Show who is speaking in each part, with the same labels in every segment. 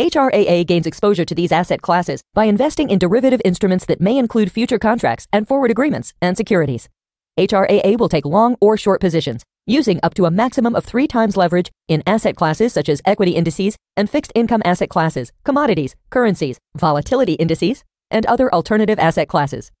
Speaker 1: HRAA gains exposure to these asset classes by investing in derivative instruments that may include future contracts and forward agreements and securities. HRAA will take long or short positions, using up to a maximum of three times leverage in asset classes such as equity indices and fixed income asset classes, commodities, currencies, volatility indices, and other alternative asset classes.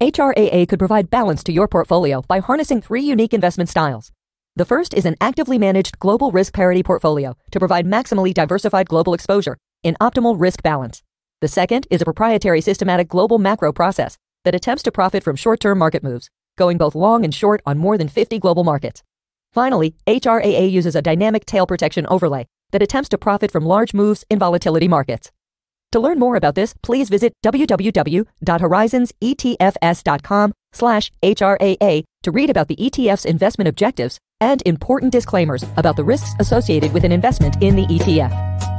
Speaker 1: HRAA could provide balance to your portfolio by harnessing three unique investment styles. The first is an actively managed global risk parity portfolio to provide maximally diversified global exposure in optimal risk balance. The second is a proprietary systematic global macro process that attempts to profit from short term market moves, going both long and short on more than 50 global markets. Finally, HRAA uses a dynamic tail protection overlay that attempts to profit from large moves in volatility markets. To learn more about this, please visit www.horizonsetfs.com slash HRAA to read about the ETF's investment objectives and important disclaimers about the risks associated with an investment in the ETF.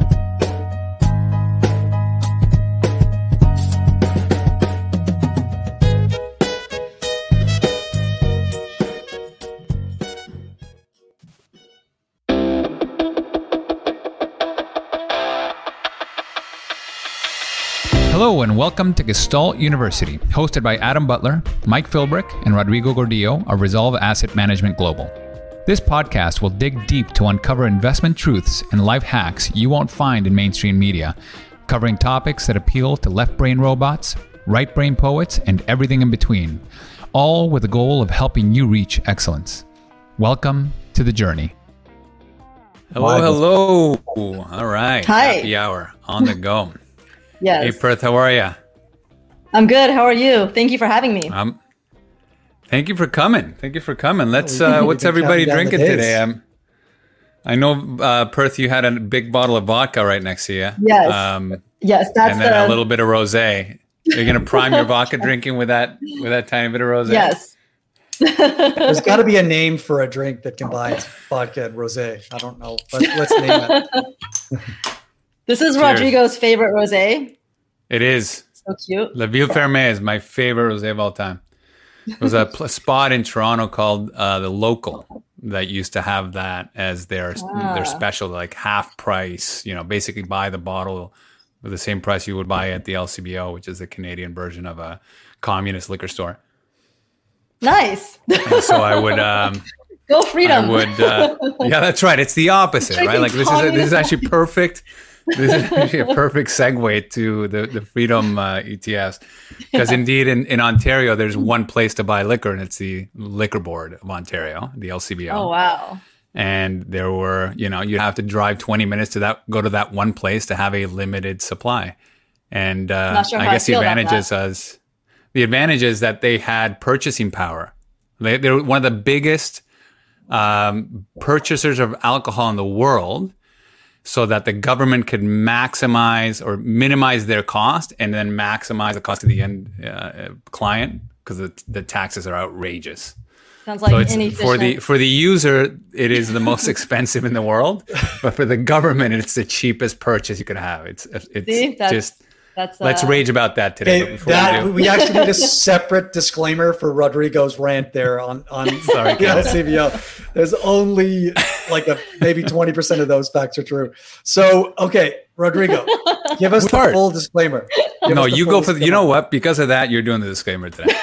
Speaker 2: Hello and welcome to Gestalt University, hosted by Adam Butler, Mike Philbrick, and Rodrigo Gordillo of Resolve Asset Management Global. This podcast will dig deep to uncover investment truths and life hacks you won't find in mainstream media, covering topics that appeal to left brain robots, right brain poets, and everything in between, all with the goal of helping you reach excellence. Welcome to the journey. Hello, hello. All right.
Speaker 3: Hi.
Speaker 2: Happy hour on the go.
Speaker 3: Yes.
Speaker 2: Hey, Perth, how are you?
Speaker 3: I'm good. How are you? Thank you for having me.
Speaker 2: Um, thank you for coming. Thank you for coming. Let's. Uh, what's everybody drinking today? Um, I know, uh, Perth, you had a big bottle of vodka right next to you.
Speaker 3: Yes.
Speaker 2: Um,
Speaker 3: yes, that's
Speaker 2: and then
Speaker 3: the,
Speaker 2: a little bit of rosé. You're gonna prime your vodka drinking with that with that tiny bit of rosé.
Speaker 3: Yes.
Speaker 4: There's got to be a name for a drink that combines vodka and rosé. I don't know, but let's name it.
Speaker 3: This is
Speaker 2: Cheers.
Speaker 3: Rodrigo's favorite rosé.
Speaker 2: It is.
Speaker 3: So cute.
Speaker 2: La Vieille Ferme is my favorite rosé of all time. There was a pl- spot in Toronto called uh, the Local that used to have that as their
Speaker 3: Ah.
Speaker 2: their special, like half price. You know, basically buy the bottle for the same price you would buy at the LCBO, which is the Canadian version of a communist liquor store.
Speaker 3: Nice.
Speaker 2: And so I would, um,
Speaker 3: Go
Speaker 2: I would, uh, yeah, that's right. It's the opposite, right? Like this is this is actually perfect. This is actually a perfect segue to the the Freedom uh, ETFs, because indeed in, in Ontario there's one place to buy liquor, and it's the Liquor Board of Ontario, the LCBO.
Speaker 3: oh wow.
Speaker 2: And there were, you know, you have to drive 20 minutes to that, go to that one place to have a limited supply. And uh,
Speaker 3: sure
Speaker 2: I
Speaker 3: how I
Speaker 2: guess the advantage is, as the advantage is that they had purchasing power. They, they're one of the biggest um, purchasers of alcohol in the world so that the government could maximize or minimize their cost and then maximize the cost to the end uh, client because the, the taxes are outrageous.
Speaker 3: Sounds like
Speaker 2: so it's for the for the user it is the most expensive in the world but for the government it's the cheapest purchase you could have. It's it's
Speaker 3: See?
Speaker 2: Just
Speaker 3: That's,
Speaker 2: let's
Speaker 3: uh,
Speaker 2: rage about that today but
Speaker 4: Okay,
Speaker 2: before
Speaker 4: that,
Speaker 2: we do
Speaker 4: we actually need a separate disclaimer for Rodrigo's rant there on on
Speaker 2: Sorry,
Speaker 4: the
Speaker 2: Ken.
Speaker 4: LCBO. There's only like a maybe 20% of those facts are true. So, okay, Rodrigo, give us
Speaker 2: Which
Speaker 4: the full disclaimer. Give
Speaker 2: no you go for the, you know what because of that you're doing the disclaimer today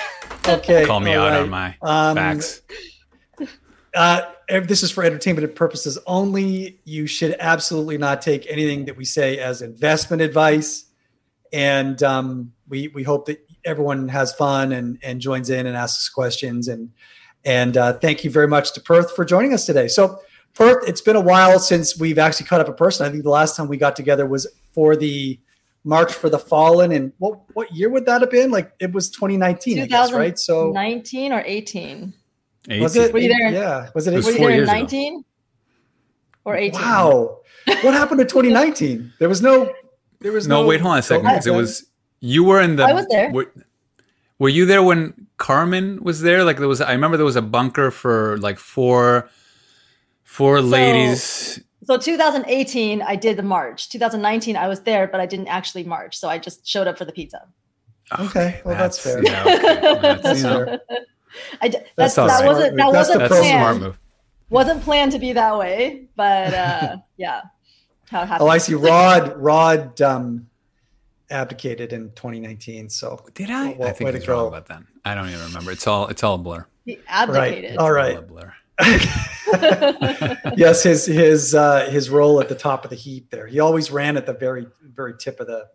Speaker 4: Okay,
Speaker 2: call me out
Speaker 4: right.
Speaker 2: on my
Speaker 4: Um,
Speaker 2: facts
Speaker 4: Uh, this is for entertainment purposes only. You should absolutely not take anything that we say as investment advice. And um, we we hope that everyone has fun and and joins in and asks questions. And and uh, thank you very much to Perth for joining us today. So Perth, it's been a while since we've actually caught up in person. I think the last time we got together was for the March for the Fallen. And what what year would that have been? Like it was 2019, I guess, right? So
Speaker 3: 19 or 18?
Speaker 4: was it?
Speaker 3: Were you there?
Speaker 4: Yeah, was it?
Speaker 2: It was
Speaker 3: Were you there in
Speaker 2: years ago.
Speaker 3: 19 or 18?
Speaker 4: Wow. what happened to 2019? There was no there was
Speaker 2: no
Speaker 4: no
Speaker 2: wait hold on a second because it was you were in the
Speaker 3: I was there.
Speaker 2: were- Were you there when Carmen was there? Like there was, I remember there was a bunker for like four, four ladies.
Speaker 3: So 2018, I did the march. 2019, I was there, but I didn't actually march. So I just showed up for the pizza.
Speaker 4: Okay, well that's, fair.
Speaker 2: yeah, okay. That's,
Speaker 4: That's fair.
Speaker 3: I d-
Speaker 4: That's
Speaker 3: that's, that
Speaker 2: right.
Speaker 3: wasn't that
Speaker 4: That's the
Speaker 3: wasn't
Speaker 4: pro-
Speaker 2: smart
Speaker 3: planned.
Speaker 2: move.
Speaker 3: Wasn't planned to be that way, but uh, yeah, how happened.
Speaker 4: Oh, I see. Rod Rod um, abdicated in 2019 So
Speaker 2: Did I?
Speaker 4: Well,
Speaker 2: I think
Speaker 4: way to
Speaker 2: he's wrong
Speaker 4: go.
Speaker 2: about that. I don't even remember. It's all, it's all a blur.
Speaker 3: He
Speaker 4: right,
Speaker 3: abdicated.
Speaker 4: all
Speaker 2: All
Speaker 4: right.
Speaker 2: a blur.
Speaker 4: yes, his his uh, his role at the top of the heap there. He always ran at the very very tip of the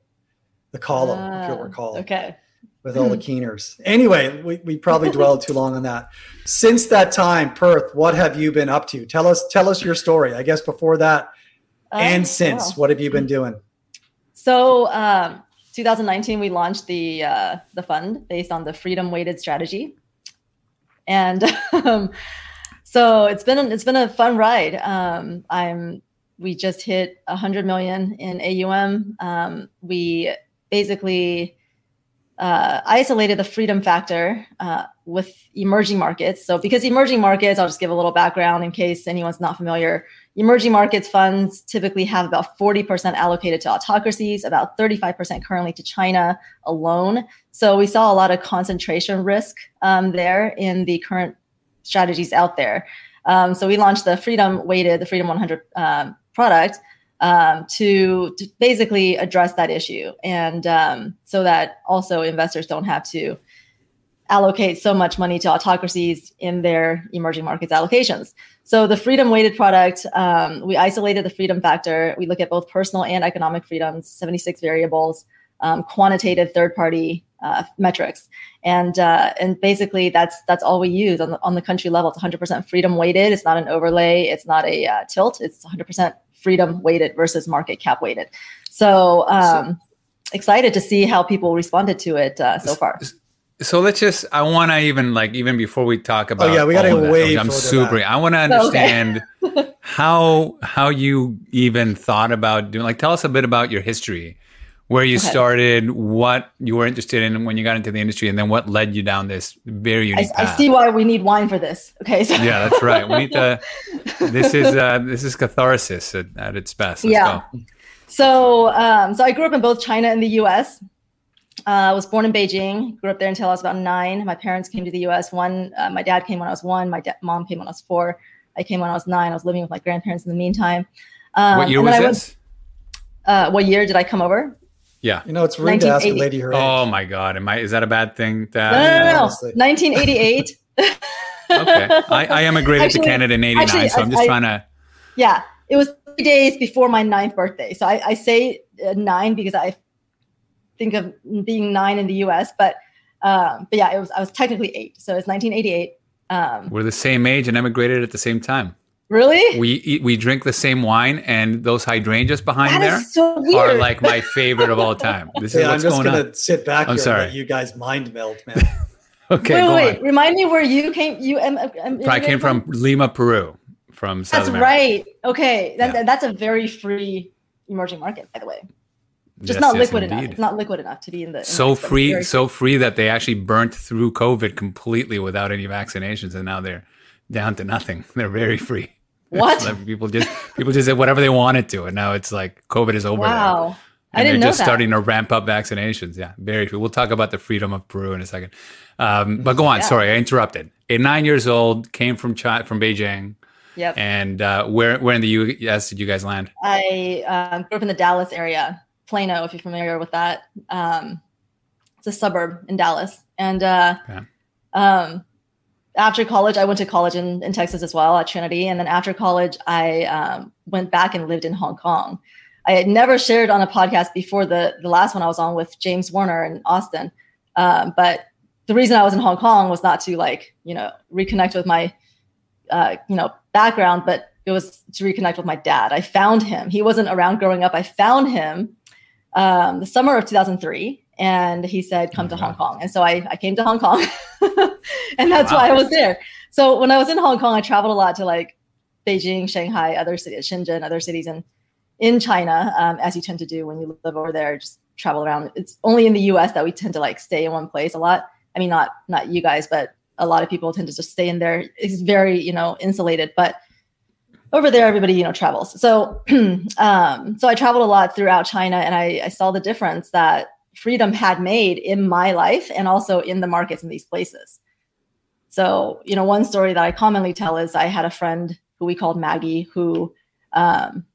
Speaker 4: the column, if you'll
Speaker 3: Ah,
Speaker 4: recall,
Speaker 3: Okay.
Speaker 4: with all the keeners. Anyway, we, we probably dwelled too long on that. Since that time, Perth, what have you been up to? Tell us tell us your story. I guess before that and
Speaker 3: Um,
Speaker 4: since,
Speaker 3: wow.
Speaker 4: what have you been doing?
Speaker 3: So, um, 2019, we launched the uh, the fund based on the freedom weighted strategy, and um, so it's been an, it's been a fun ride. Um, I'm we just hit 100 million in AUM. Um, we basically uh, isolated the freedom factor uh, with emerging markets. So, because emerging markets, I'll just give a little background in case anyone's not familiar. Emerging markets funds typically have about 40% allocated to autocracies, about 35% currently to China alone. So, we saw a lot of concentration risk um, there in the current strategies out there. Um, so, we launched the Freedom Weighted, the Freedom 100 um, product um, to, to basically address that issue, and um, so that also investors don't have to allocate so much money to autocracies in their emerging markets allocations. So the freedom weighted product, um, we isolated the freedom factor. We look at both personal and economic freedoms, 76 variables, um, quantitative third party uh, metrics, and uh, and basically that's that's all we use on the on the country level. It's 100% freedom weighted. It's not an overlay. It's not a uh, tilt. It's 100% freedom weighted versus market cap weighted. So. Um, excited to see how people responded to it uh, so far.
Speaker 2: So let's just. I want to even like even before we talk about.
Speaker 4: Oh, yeah, we gotta
Speaker 2: all
Speaker 4: go way
Speaker 2: I'm super.
Speaker 4: back.
Speaker 2: I want to
Speaker 3: Okay.
Speaker 2: understand how how you even thought about doing. Like, tell us a bit about your history, where you
Speaker 3: Okay.
Speaker 2: started, what you were interested in when you got into the industry, and then what led you down this very
Speaker 3: I,
Speaker 2: unique
Speaker 3: I
Speaker 2: path.
Speaker 3: see why we need wine for this. Okay, so
Speaker 2: yeah, that's right. We need to. This is uh, this is catharsis at, at its best. Let's
Speaker 3: Yeah.
Speaker 2: go.
Speaker 3: So, um, so I grew up in both China and the U.S. Uh, I was born in Beijing. Grew up there until I was about nine. My parents came to the U.S. One, uh, my dad came when I was one. My da- mom came when I was four. I came when I was nine. I was living with my grandparents in the meantime. Um,
Speaker 2: what year was
Speaker 3: I went- uh, what year did I come over?
Speaker 2: Yeah.
Speaker 4: You know, it's rude to ask a lady her age.
Speaker 2: Oh my God! Am I? Is that a bad thing? To
Speaker 3: No,
Speaker 2: ask?
Speaker 3: no, no, no, no. 1988.
Speaker 2: Okay. I, I emigrated
Speaker 3: Actually-
Speaker 2: to Canada in '89,
Speaker 3: actually,
Speaker 2: so I'm just
Speaker 3: I-
Speaker 2: trying to.
Speaker 3: Yeah, it was three days before my ninth birthday. So I, I say uh, nine because I think of being nine in the U.S. But um, but yeah, it was I was technically eight. So it's 1988. Um,
Speaker 2: We're the same age and emigrated at the same time.
Speaker 3: Really?
Speaker 2: We eat, we drink the same wine, and those hydrangeas behind
Speaker 3: That
Speaker 2: there
Speaker 3: is so
Speaker 2: are like my favorite of all time. This is
Speaker 4: Yeah, I'm just
Speaker 2: going
Speaker 4: gonna
Speaker 2: on.
Speaker 4: sit back
Speaker 2: I'm
Speaker 4: here
Speaker 2: sorry.
Speaker 4: and let you guys mind melt, man.
Speaker 2: Okay,
Speaker 3: wait,
Speaker 2: go
Speaker 3: wait, wait.
Speaker 2: on.
Speaker 3: Remind me where you came. You em, em,
Speaker 2: I came from Lima, Peru, from South
Speaker 3: That's
Speaker 2: America.
Speaker 3: right. Okay, then
Speaker 2: Yeah.
Speaker 3: that's a very free emerging market, by the way. Just
Speaker 2: Yes,
Speaker 3: not
Speaker 2: yes,
Speaker 3: liquid enough. It's not liquid enough to be in the in
Speaker 2: So
Speaker 3: the-
Speaker 2: free,
Speaker 3: very-
Speaker 2: so free that they actually burnt through COVID completely without any vaccinations, and now they're down to nothing. They're very free.
Speaker 3: What?
Speaker 2: Like, people just people just did whatever they wanted to, and now it's like COVID is over there.
Speaker 3: Wow, I
Speaker 2: and
Speaker 3: didn't
Speaker 2: they're
Speaker 3: know
Speaker 2: just
Speaker 3: that.
Speaker 2: starting to ramp up vaccinations. Yeah, very true. We'll talk about the freedom of Peru in a second. Um, but go on.
Speaker 3: Yeah.
Speaker 2: Sorry, I interrupted. At nine years old, came from China, from Beijing,
Speaker 3: Yep.
Speaker 2: and uh, where where in the U.S. did you guys land?
Speaker 3: I um, grew up in the Dallas area, Plano, if you're familiar with that. Um, it's a suburb in Dallas. And uh,
Speaker 2: Okay.
Speaker 3: After college, I went to college in, in Texas as well at Trinity. And then after college, I um, went back and lived in Hong Kong. I had never shared on a podcast before the, the last one I was on with James Warner in Austin. Um, but the reason I was in Hong Kong was not to like, you know, reconnect with my, uh, you know, background, but it was to reconnect with my dad. I found him. He wasn't around growing up. I found him um, the summer of 2003, and he said, "Come to. Hong Kong." And so I, I came to Hong Kong, and that's
Speaker 2: Wow.
Speaker 3: why I was there. So when I was in Hong Kong, I traveled a lot to like Beijing, Shanghai, other cities, Shenzhen, other cities in in China, um, as you tend to do when you live over there. Just travel around. It's only in the U.S. that we tend to like stay in one place a lot. I mean, not not you guys, but a lot of people tend to just stay in there. It's very you know insulated, but over there everybody you know travels. So um, so I traveled a lot throughout China, and I, I saw the difference that freedom had made in my life and also in the markets in these places. So, you know, one story that I commonly tell is I had a friend who we called Maggie who um,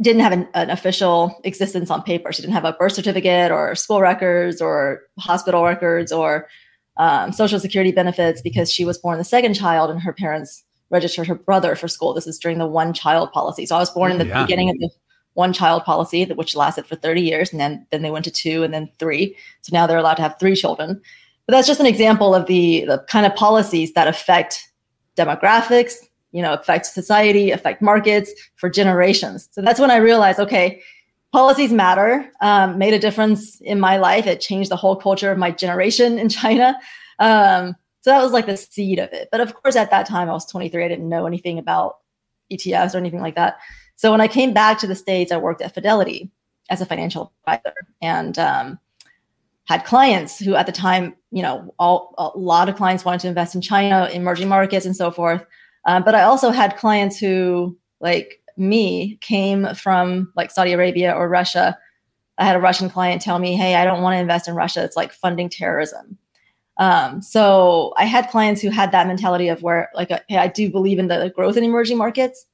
Speaker 3: didn't have an, an, official existence on paper. She didn't have a birth certificate or school records or hospital records or um, social security benefits because she was born the second child and her parents registered her brother for school. This is during the one child policy. So I was born in the yeah. beginning of the one child policy, which lasted for 30 years, and then then they went to two and then three. So now they're allowed to have three children. But that's just an example of the the kind of policies that affect demographics, you know, affect society, affect markets for generations. So that's when I realized, okay, policies matter. Um, made a difference in my life. It changed the whole culture of my generation in China. Um, so that was like the seed of it. But of course, at that time, I was 23. I didn't know anything about ETFs or anything like that. So when I came back to the States, I worked at Fidelity as a financial advisor and um, had clients who at the time, you know, all, a lot of clients wanted to invest in China, emerging markets, and so forth. Um, but I also had clients who, like me, came from like Saudi Arabia or Russia. I had a Russian client tell me, "Hey, I don't want to invest in Russia. It's like funding terrorism." Um, so I had clients who had that mentality of where, like, hey, I do believe in the growth in emerging markets,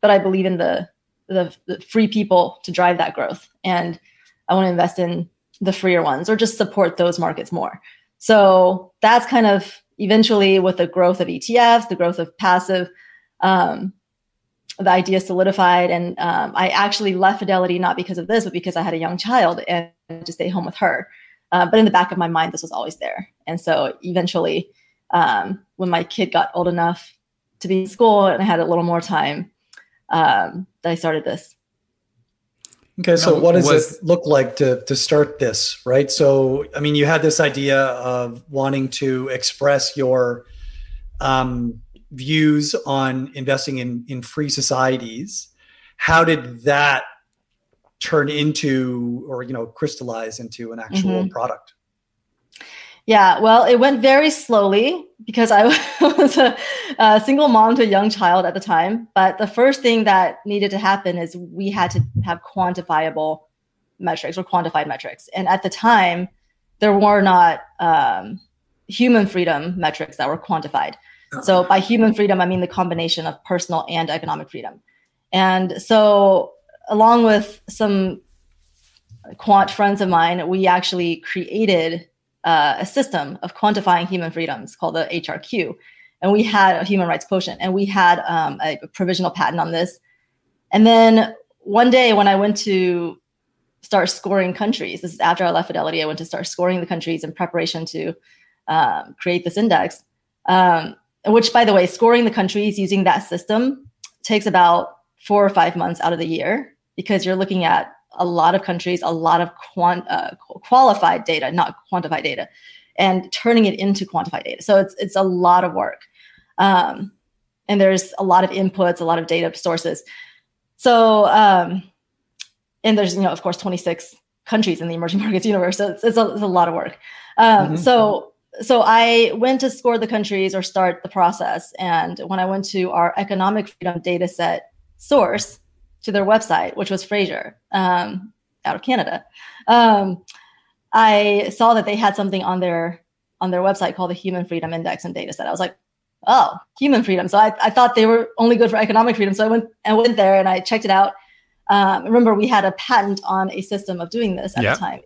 Speaker 3: but I believe in the, the, the free people to drive that growth, and I want to invest in the freer ones or just support those markets more. So that's kind of eventually with the growth of ETFs, the growth of passive, um, the idea solidified. And um, I actually left Fidelity not because of this, but because I had a young child and to stay home with her. Uh, but in the back of my mind, this was always there. And so eventually, um, when my kid got old enough to be in school and I had a little more time, um, that I started this.
Speaker 4: Okay, so what does was, it look like to to start this, right? So, I mean, you had this idea of wanting to express your um, views on investing in in free societies. How did that turn into, or you know, crystallize into an actual mm-hmm. product?
Speaker 3: Yeah, well, it went very slowly because I was a, a, single mom to a young child at the time. But the first thing that needed to happen is we had to have quantifiable metrics or quantified metrics. And at the time, there were not um, human freedom metrics that were quantified. So by human freedom, I mean the combination of personal and economic freedom. And so, along with some quant friends of mine, we actually created uh, a system of quantifying human freedoms called the HRQ. And we had a human rights quotient and we had um, a provisional patent on this. And then one day when I went to start scoring countries, this is after I left Fidelity, I went to start scoring the countries in preparation to um, create this index. Um, which, by the way, scoring the countries using that system takes about four or five months out of the year because you're looking at a lot of countries, a lot of quant, uh, qualified data, not quantified data, and turning it into quantified data. So it's it's a lot of work, um, and there's a lot of inputs, a lot of data sources. So um, and there's you know of course 26 countries in the emerging markets universe, so it's, it's, a, it's a lot of work. Um, mm-hmm. So so I went to score the countries or start the process, and when I went to our economic freedom data set source to their website, which was Fraser um, out of Canada. Um, I saw that they had something on their on their website called the Human Freedom Index and Dataset. I was like, oh, human freedom. So I, I thought they were only good for economic freedom. So I went I went there and I checked it out. Um, remember, we had a patent on a system of doing this at yep. the time,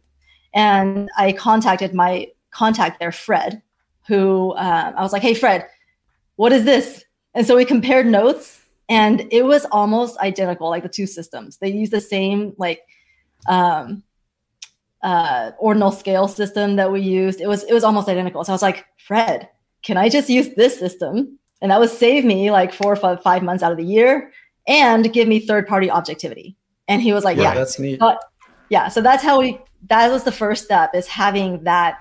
Speaker 3: and I contacted my contact there, Fred, who um, I was like, hey, Fred, what is this? And so we compared notes and it was almost identical like the two systems. They use the same like um uh ordinal scale system that we used. It was it was almost identical. So i was like fred can i just use this system? And that would save me like four or five, five months out of the year and give me third party objectivity. And he was like yeah, yeah.
Speaker 4: that's neat.
Speaker 3: But, yeah so that's how we that was the first step is having that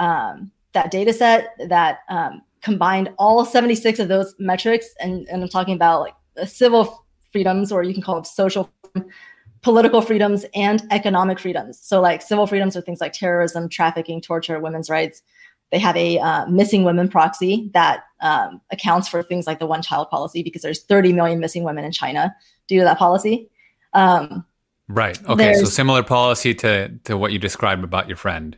Speaker 3: um that data set that um combined all 76 of those metrics. And, and i'm talking about like civil freedoms or you can call them social political freedoms and economic freedoms so like civil freedoms are things like terrorism trafficking torture women's rights They have a uh, missing women proxy that um, accounts for things like the one child policy because there's 30 million missing women in China due to that policy. Um,
Speaker 2: right. Okay. So similar policy to to what you described about your friend.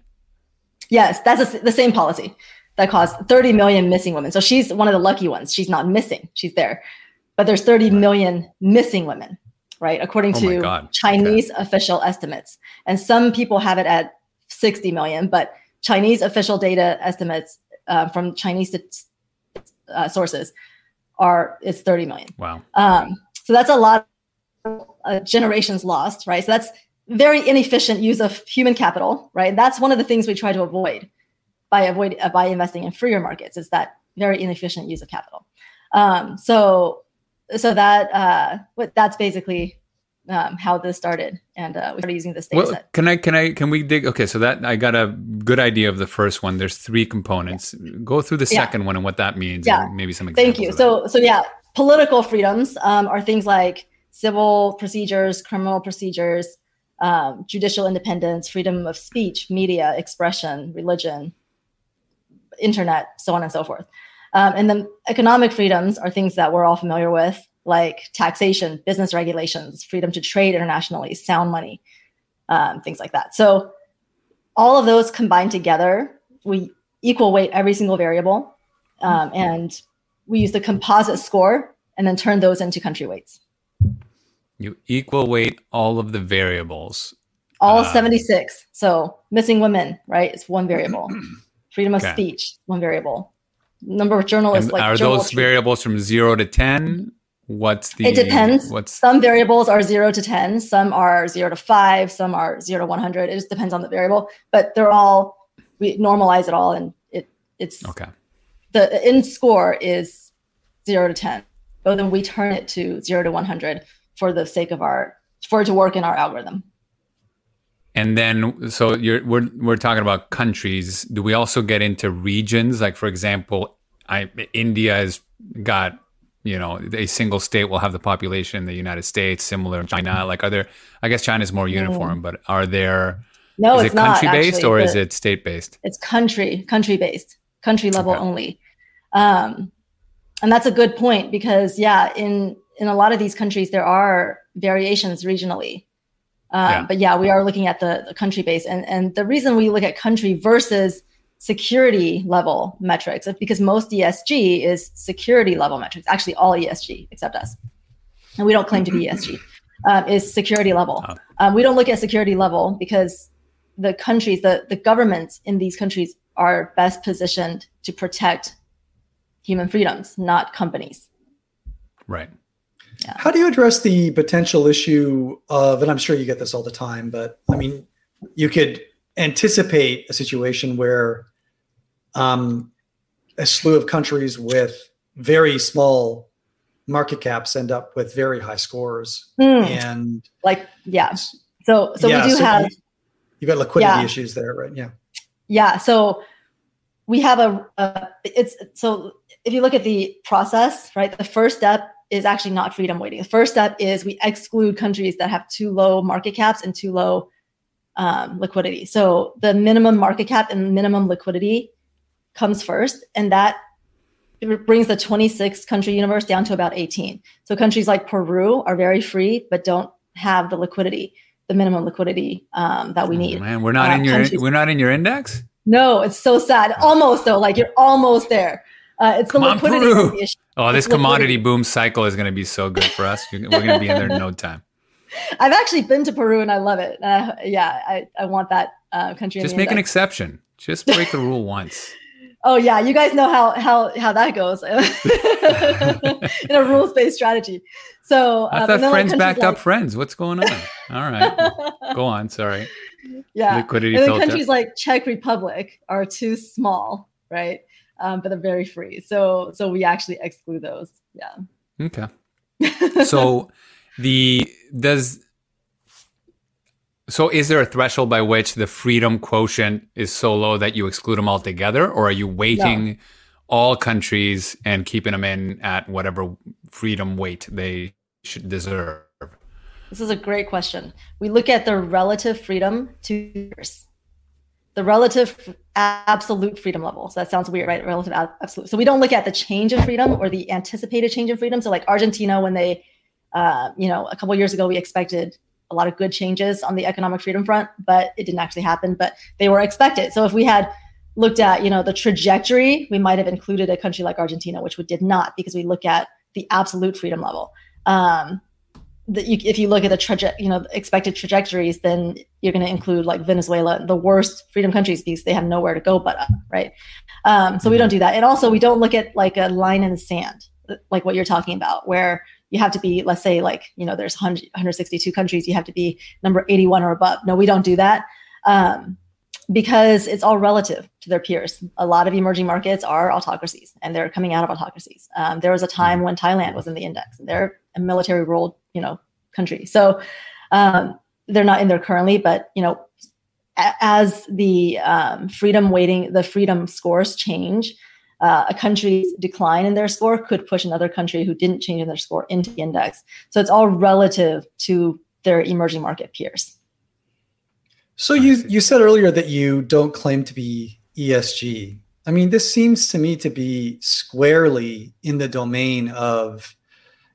Speaker 3: Yes, that's a, the same policy that caused 30 million missing women. So she's one of the lucky ones. She's not missing. She's there. But there's 30 million missing women, right? According
Speaker 2: Oh
Speaker 3: to. Chinese official estimates. And some people have it at 60 million, but Chinese official data estimates uh, from Chinese uh, sources are it's 30 million.
Speaker 2: Wow.
Speaker 3: Um, so that's a lot of uh, generations lost, right? So that's very inefficient use of human capital, right? That's one of the things we try to avoid by avoid uh, by investing in freer markets is that very inefficient use of capital. Um, so so that uh, what that's basically um, how this started, and uh, we started using this data
Speaker 2: Well,
Speaker 3: set.
Speaker 2: can I can I can we dig? Okay, so that I got a good idea of the first one. There's three components. Go through the
Speaker 3: Yeah.
Speaker 2: second one and what that means.
Speaker 3: Yeah.
Speaker 2: and maybe some examples.
Speaker 3: Thank you. So, so yeah, political freedoms um, are things like civil procedures, criminal procedures, um, judicial independence, freedom of speech, media, expression, religion, internet, so on and so forth. Um, and then economic freedoms are things that we're all familiar with, like taxation, business regulations, freedom to trade internationally, sound money, um, things like that. So, all of those combined together, we equal weight every single variable, um, and we use the composite score and then turn those into country weights.
Speaker 2: you equal weight all of the variables.
Speaker 3: All
Speaker 2: Ah.
Speaker 3: 76. So missing women, right? It's one variable. Freedom of
Speaker 2: Okay.
Speaker 3: speech, one variable. Number of journalists,
Speaker 2: And
Speaker 3: like
Speaker 2: are
Speaker 3: journal
Speaker 2: those
Speaker 3: truth.
Speaker 2: variables from zero to ten? What's the?
Speaker 3: It depends.
Speaker 2: What's
Speaker 3: Some variables are zero to 10, some are zero to five, some are zero to 100. It just depends on the variable, but they're all, we normalize it all and it it's
Speaker 2: okay?
Speaker 3: the in score is zero to 10, but then we turn it to zero to 100 for the sake of our, for it to work in our algorithm.
Speaker 2: And then, so you're we're we're talking about countries. Do we also get into regions? Like, for example, I India has got you know a single state will have the population in the United States, similar in China. Like, are there? I guess China is more uniform, but are there?
Speaker 3: No,
Speaker 2: is
Speaker 3: it's
Speaker 2: it
Speaker 3: not
Speaker 2: country based
Speaker 3: actually.
Speaker 2: or is it state based?
Speaker 3: it's country country based country level
Speaker 2: Okay.
Speaker 3: only um, and that's a good point because yeah in in a lot of these countries there are variations regionally um,
Speaker 2: Yeah.
Speaker 3: but yeah we are looking at the, the country base and and the reason we look at country versus security level metrics is because most esg is security level metrics actually all esg except us and we don't claim to be esg um, is security level
Speaker 2: Oh.
Speaker 3: um, we don't look at security level because the countries, the, the governments in these countries are best positioned to protect human freedoms, not companies.
Speaker 2: Right.
Speaker 4: How do you address the potential issue of, and I'm sure you get this all the time, but I mean, you could anticipate a situation where um, a slew of countries with very small market caps end up with very high scores.
Speaker 3: Hmm,
Speaker 4: And
Speaker 3: Like, yeah. So, so
Speaker 4: yeah,
Speaker 3: we do
Speaker 4: so
Speaker 3: have,
Speaker 4: you, you got liquidity
Speaker 3: Yeah.
Speaker 4: issues there, right? Yeah.
Speaker 3: yeah. So we have a, a, it's, so if you look at the process, right, the first step is actually not freedom weighting. The first step is we exclude countries that have too low market caps and too low um, liquidity. So the minimum market cap and minimum liquidity comes first, and that brings the 26 country universe down to about 18. So countries like Peru are very free, but don't have the liquidity, the minimum liquidity um, that we
Speaker 2: Oh,
Speaker 3: need.
Speaker 2: man, we're not
Speaker 3: uh,
Speaker 2: in your
Speaker 3: countries-
Speaker 2: we're not in your index.
Speaker 3: No, it's so sad. Almost though, like you're almost there. Uh, it's
Speaker 2: Come
Speaker 3: the
Speaker 2: on,
Speaker 3: liquidity the issue.
Speaker 2: Oh, this commodity boom cycle is going to be so good for us. We're going to be in there in no time.
Speaker 3: I've actually been to Peru and I love it. Uh, yeah, I, I want that uh, country.
Speaker 2: Just make an exception. Just break the rule once.
Speaker 3: Oh yeah, you guys know how how how that goes in a rules based strategy. So
Speaker 2: I
Speaker 3: uh,
Speaker 2: thought
Speaker 3: and like,
Speaker 2: friends backed up friends. What's going on? All right, go on. Sorry.
Speaker 3: yeah,
Speaker 2: Liquidity
Speaker 3: and then
Speaker 2: filter.
Speaker 3: countries like Czech Republic are too small, right? Um, but they're very free. So so we actually exclude those. Yeah.
Speaker 2: Okay. So the does so is there a threshold by which the freedom quotient is so low that you exclude them altogether, or are you weighting all countries and keeping them in at whatever freedom weight they should deserve?
Speaker 3: This is a great question. We look at the relative freedom to years. The relative absolute freedom level. So that sounds weird, right? Relative absolute. So we don't look at the change in freedom or the anticipated change in freedom. So like Argentina, when they, uh, you know, a couple years ago, we expected a lot of good changes on the economic freedom front, but it didn't actually happen. But they were expected. So if we had looked at, you know, the trajectory, we might have included a country like Argentina, which we did not because we look at the absolute freedom level. Um, that you, if you look at the traje- you know expected trajectories, then you're going to include like Venezuela, the worst freedom countries because they have nowhere to go but up, right? Um, so we don't do that, and also we don't look at like a line in the sand, like what you're talking about, where you have to be, let's say, like you know, there's 100, 162 countries, you have to be number 81 or above. No, we don't do that. Um, because it's all relative to their peers. A lot of emerging markets are autocracies and they're coming out of autocracies. Um, there was a time when Thailand was in the index and they're a military ruled, you know, country. So um, they're not in there currently, but you know, as the um, freedom weighting the freedom scores change, uh, a country's decline in their score could push another country who didn't change in their score into the index. So it's all relative to their emerging market peers.
Speaker 4: So you you said earlier that you don't claim to be ESG. I mean, this seems to me to be squarely in the domain of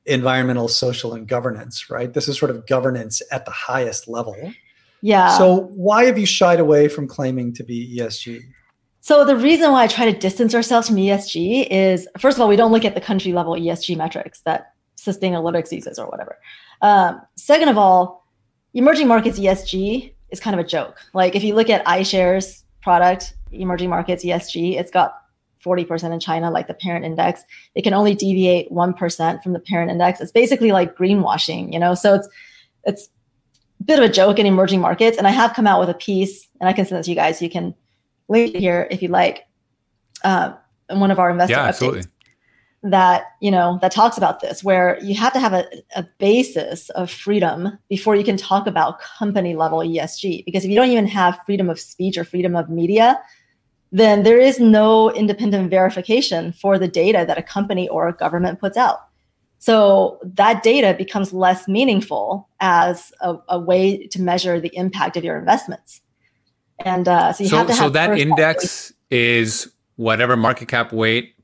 Speaker 4: environmental, social, and governance, right? This is sort of governance at the highest level.
Speaker 3: Yeah.
Speaker 4: So why have you shied away from claiming to be ESG?
Speaker 3: So the reason why I try to distance ourselves from ESG is, first of all, we don't look at the country level ESG metrics that Sustainalytics uses or whatever. Um, second of all, emerging markets ESG is kind of a joke. Like if you look at iShares product, emerging markets ESG, it's got 40% in China, like the parent index. It can only deviate 1% from the parent index. It's basically like greenwashing, you know? So it's it's a bit of a joke in emerging markets. And I have come out with a piece, and I can send it to you guys. You can link it here if you like. Uh, in one of our investor
Speaker 2: yeah,
Speaker 3: updates
Speaker 2: absolutely.
Speaker 3: that you know that talks about this where you have to have a, a basis of freedom before you can talk about company level esg because if you don't even have freedom of speech or freedom of media then there is no independent verification for the data that a company or a government puts out so that data becomes less meaningful as a, a way to measure the impact of your investments and uh, so you
Speaker 2: so,
Speaker 3: have to
Speaker 2: so
Speaker 3: have
Speaker 2: that index is whatever market cap weight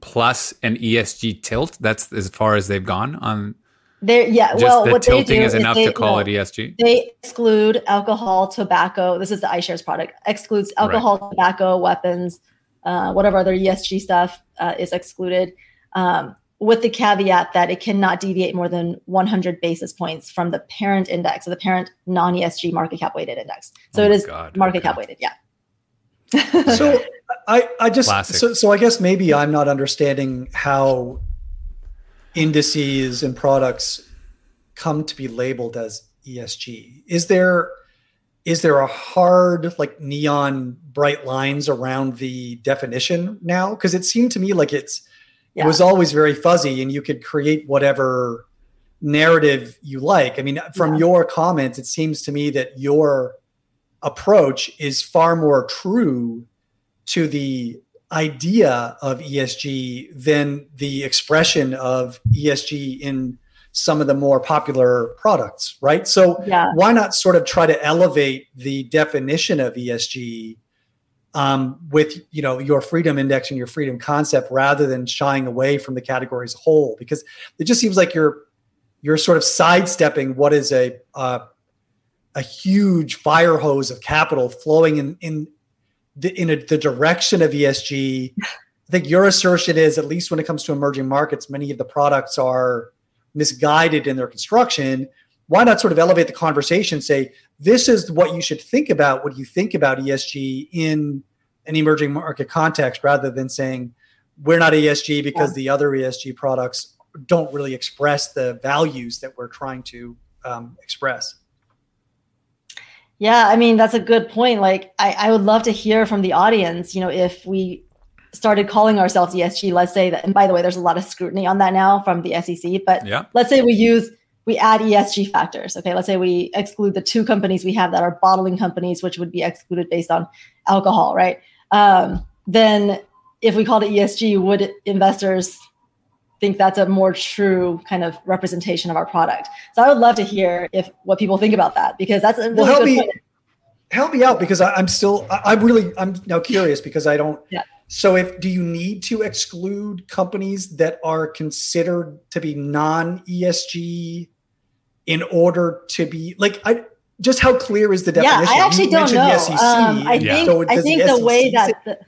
Speaker 2: plus an ESG tilt. That's as far as they've gone on.
Speaker 3: There yeah
Speaker 2: Just
Speaker 3: well
Speaker 2: the
Speaker 3: what they
Speaker 2: tilting
Speaker 3: do
Speaker 2: is enough
Speaker 3: they,
Speaker 2: to call
Speaker 3: no,
Speaker 2: it ESG.
Speaker 3: they exclude alcohol, tobacco. This is the iShares product. Excludes alcohol, tobacco, weapons, uh, whatever other ESG stuff uh, is excluded, um, with the caveat that it cannot deviate more than 100 basis points from the parent index, so the parent non-ESG market cap weighted index. So
Speaker 2: Oh
Speaker 3: it
Speaker 2: my
Speaker 3: is
Speaker 2: God,
Speaker 3: market
Speaker 2: okay.
Speaker 3: cap weighted. Yeah.
Speaker 4: So I, I just
Speaker 2: Classic.
Speaker 4: so, so I guess maybe I'm not understanding how indices and products come to be labeled as ESG. Is there is there a hard like neon bright lines around the definition now? Because it seemed to me like it's
Speaker 3: Yeah.
Speaker 4: it was always very fuzzy and you could create whatever narrative you like. I mean, from
Speaker 3: Yeah.
Speaker 4: your comments, it seems to me that your approach is far more true to the idea of ESG than the expression of ESG in some of the more popular products, right? So
Speaker 3: Yeah.
Speaker 4: why not sort of try to elevate the definition of ESG um, with you know your freedom index and your freedom concept rather than shying away from the category as a whole? Because it just seems like you're you're sort of sidestepping what is a uh, a huge fire hose of capital flowing in in in a, the direction of ESG. I think your assertion is, at least when it comes to emerging markets, many of the products are misguided in their construction. Why not sort of elevate the conversation? Say this is what you should think about when you think about ESG in an emerging market context, rather than saying we're not ESG because the other ESG products don't really express the values that we're trying to um, express.
Speaker 3: Yeah, I mean that's a good point. Like I, I would love to hear from the audience, you know, if we started calling ourselves ESG, let's say that and by the way, there's a lot of scrutiny on that now from the SEC, but
Speaker 2: Yeah.
Speaker 3: let's say we use we add ESG factors. Okay, let's say we exclude the two companies we have that are bottling companies, which would be excluded based on alcohol, right? Um, then if we called it ESG, would investors think that's a more true kind of representation of our product? So I would love to hear if what people think about that because that's a really
Speaker 4: Well, help
Speaker 3: good
Speaker 4: me-
Speaker 3: point.
Speaker 4: help me out because I, am still I, am really I'm now curious because I don't.
Speaker 3: Yeah.
Speaker 4: So if do you need to exclude companies that are considered to be non ESG in order to be like I just how clear is the definition?
Speaker 3: Yeah, I actually you don't know. Um, I think so I think the, the way that the,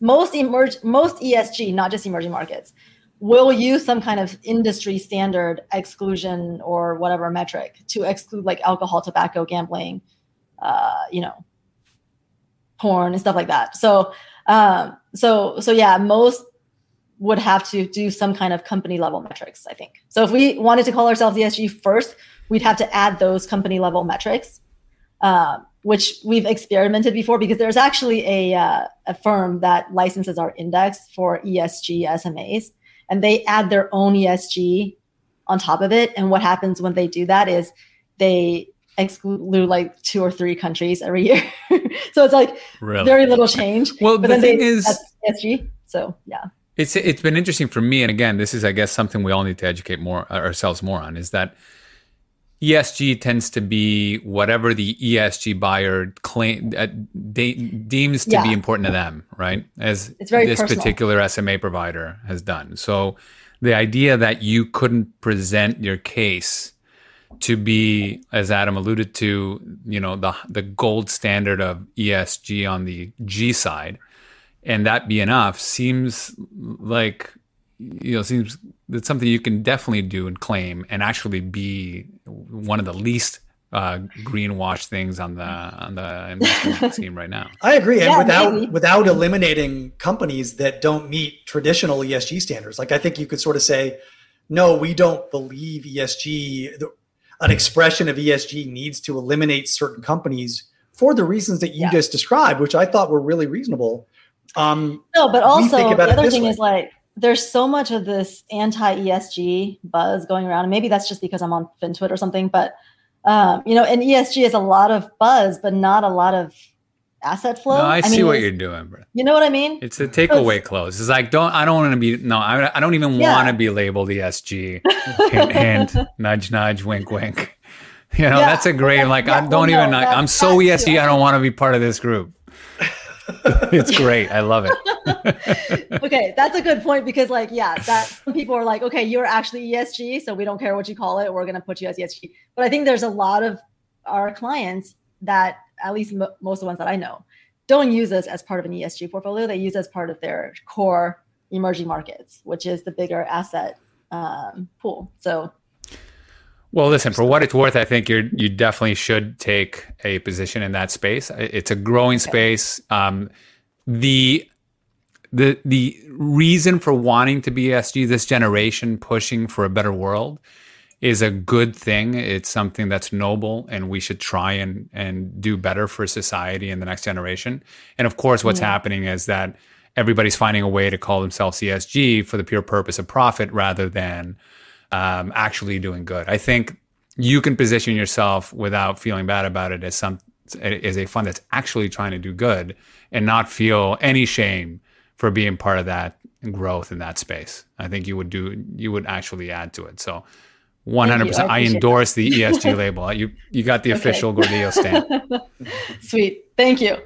Speaker 3: most emerge most ESG, not just emerging markets, will use some kind of industry standard exclusion or whatever metric to exclude like alcohol, tobacco, gambling, uh, you know, porn and stuff like that. So, um, so, so yeah, most would have to do some kind of company level metrics, I think. So if we wanted to call ourselves ESG first, we'd have to add those company level metrics, uh, which we've experimented before because there's actually a, uh, a firm that licenses our index for ESG SMAs and they add their own ESG on top of it. And what happens when they do that is they exclude like two or three countries every year. so it's like really? very little change.
Speaker 2: Well, but the thing they, is
Speaker 3: ESG. So yeah.
Speaker 2: It's it's been interesting for me, and again, this is I guess something we all need to educate more ourselves more on is that ESG tends to be whatever the ESG buyer claim uh, de- deems to yeah. be important to them, right? As this personal. particular SMA provider has done. So the idea that you couldn't present your case to be, as Adam alluded to, you know, the the gold standard of ESG on the G side, and that be enough seems like you know seems that's something you can definitely do and claim and actually be one of the least uh, greenwash things on the on the investment scheme right now.
Speaker 4: I agree, and yeah, without maybe. without eliminating companies that don't meet traditional ESG standards, like I think you could sort of say, no, we don't believe ESG. An expression of ESG needs to eliminate certain companies for the reasons that you yeah. just described, which I thought were really reasonable. Um,
Speaker 3: no, but also the other thing way. is like there's so much of this anti ESG buzz going around, and maybe that's just because I'm on FinTwit or something. But um, you know, and ESG is a lot of buzz, but not a lot of asset flow.
Speaker 2: No, I, I see mean, what you're doing, bro.
Speaker 3: You know what I mean?
Speaker 2: It's a takeaway so. It's like don't I don't want to be no I, I don't even yeah. want to be labeled ESG. hint, hint, nudge, nudge, wink, wink. You know, yeah. that's a great like yeah, I don't well, even no, I'm so ESG. I don't want to be part of this group. it's great. I love
Speaker 3: it. okay, that's a good point because, like, yeah, that some people are like, okay, you're actually ESG, so we don't care what you call it. We're going to put you as ESG. But I think there's a lot of our clients that, at least m- most of the ones that I know, don't use us as part of an ESG portfolio. They use as part of their core emerging markets, which is the bigger asset um, pool. So
Speaker 2: well, listen, for what it's worth, I think you you definitely should take a position in that space. It's a growing space. Um, the the the reason for wanting to be ESG, this generation pushing for a better world, is a good thing. It's something that's noble, and we should try and and do better for society and the next generation. And of course, what's happening is that everybody's finding a way to call themselves ESG for the pure purpose of profit rather than um, actually doing good. I think you can position yourself without feeling bad about it as some as a fund that's actually trying to do good and not feel any shame for being part of that growth in that space. I think you would do you would actually add to it. So 100% I, I, endorse that. the ESG label. You you got the okay. official Gordillo stamp.
Speaker 3: Sweet. Thank you.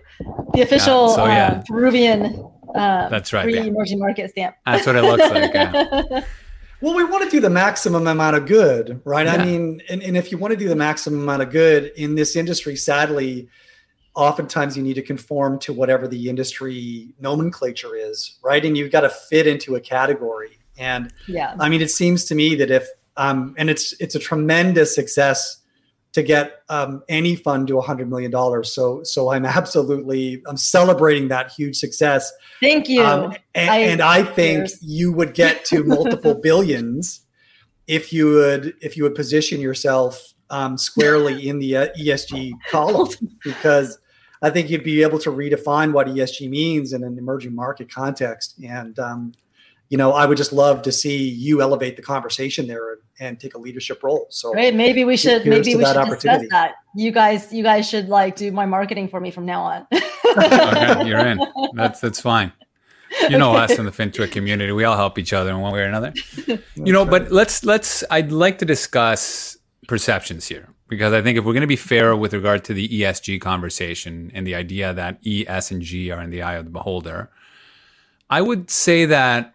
Speaker 3: The official yeah, so, yeah. Uh, Peruvian uh,
Speaker 2: That's right.
Speaker 3: Free yeah. emerging market stamp.
Speaker 2: That's what it looks like. Yeah.
Speaker 4: Well, we want to do the maximum amount of good, right? Yeah. I mean, and, and if you want to do the maximum amount of good in this industry, sadly, oftentimes you need to conform to whatever the industry nomenclature is, right? And you've got to fit into a category. And yeah, I mean, it seems to me that if um, and it's it's a tremendous success to get um, any fund to $100 million. So, so I'm absolutely, I'm celebrating that huge success.
Speaker 3: Thank you. Um,
Speaker 4: and, I, and, I, think cheers. you would get to multiple billions if you would, if you would position yourself um, squarely in the uh, ESG column, because I think you'd be able to redefine what ESG means in an emerging market context. And, um, you know, I would just love to see you elevate the conversation there and take a leadership role. So
Speaker 3: right, maybe we should maybe we should discuss that. You guys, you guys should like do my marketing for me from now on.
Speaker 2: okay, you're in. That's that's fine. You know us in the FinTwit community. We all help each other in one way or another. You know, but let's let's. I'd like to discuss perceptions here because I think if we're going to be fair with regard to the ESG conversation and the idea that E, S, and G are in the eye of the beholder, I would say that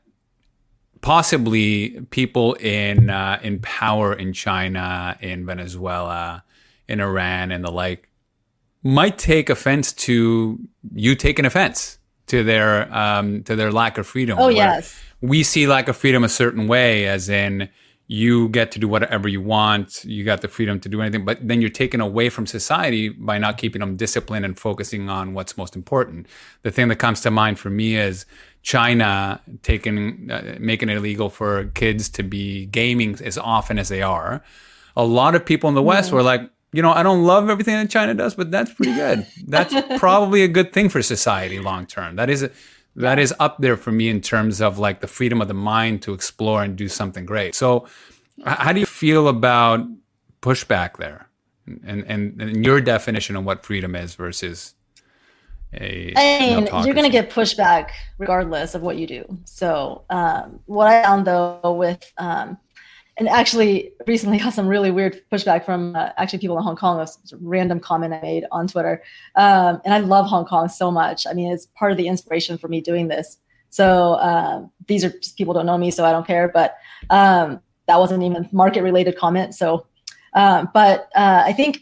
Speaker 2: possibly people in uh, in power in China, in Venezuela, in Iran, and the like might take offense to you taking offense to their um, to their lack of freedom.
Speaker 3: Oh yes,
Speaker 2: we see lack of freedom a certain way, as in you get to do whatever you want, you got the freedom to do anything, but then you're taken away from society by not keeping them disciplined and focusing on what's most important. The thing that comes to mind for me is China taking uh, making it illegal for kids to be gaming as often as they are. A lot of people in the West were like, you know, I don't love everything that China does, but that's pretty good. That's probably a good thing for society long term. That is that is up there for me in terms of like the freedom of the mind to explore and do something great. So, how do you feel about pushback there, and and, and your definition of what freedom is versus a?
Speaker 3: I mean, you're going to get pushback regardless of what you do. So, um, what I found though with um, and actually recently got some really weird pushback from uh, actually people in Hong Kong. A random comment I made on Twitter, um, and I love Hong Kong so much. I mean, it's part of the inspiration for me doing this. So um, these are just people don't know me, so I don't care. But um, that wasn't even market related comment. So, um, but uh, I think uh,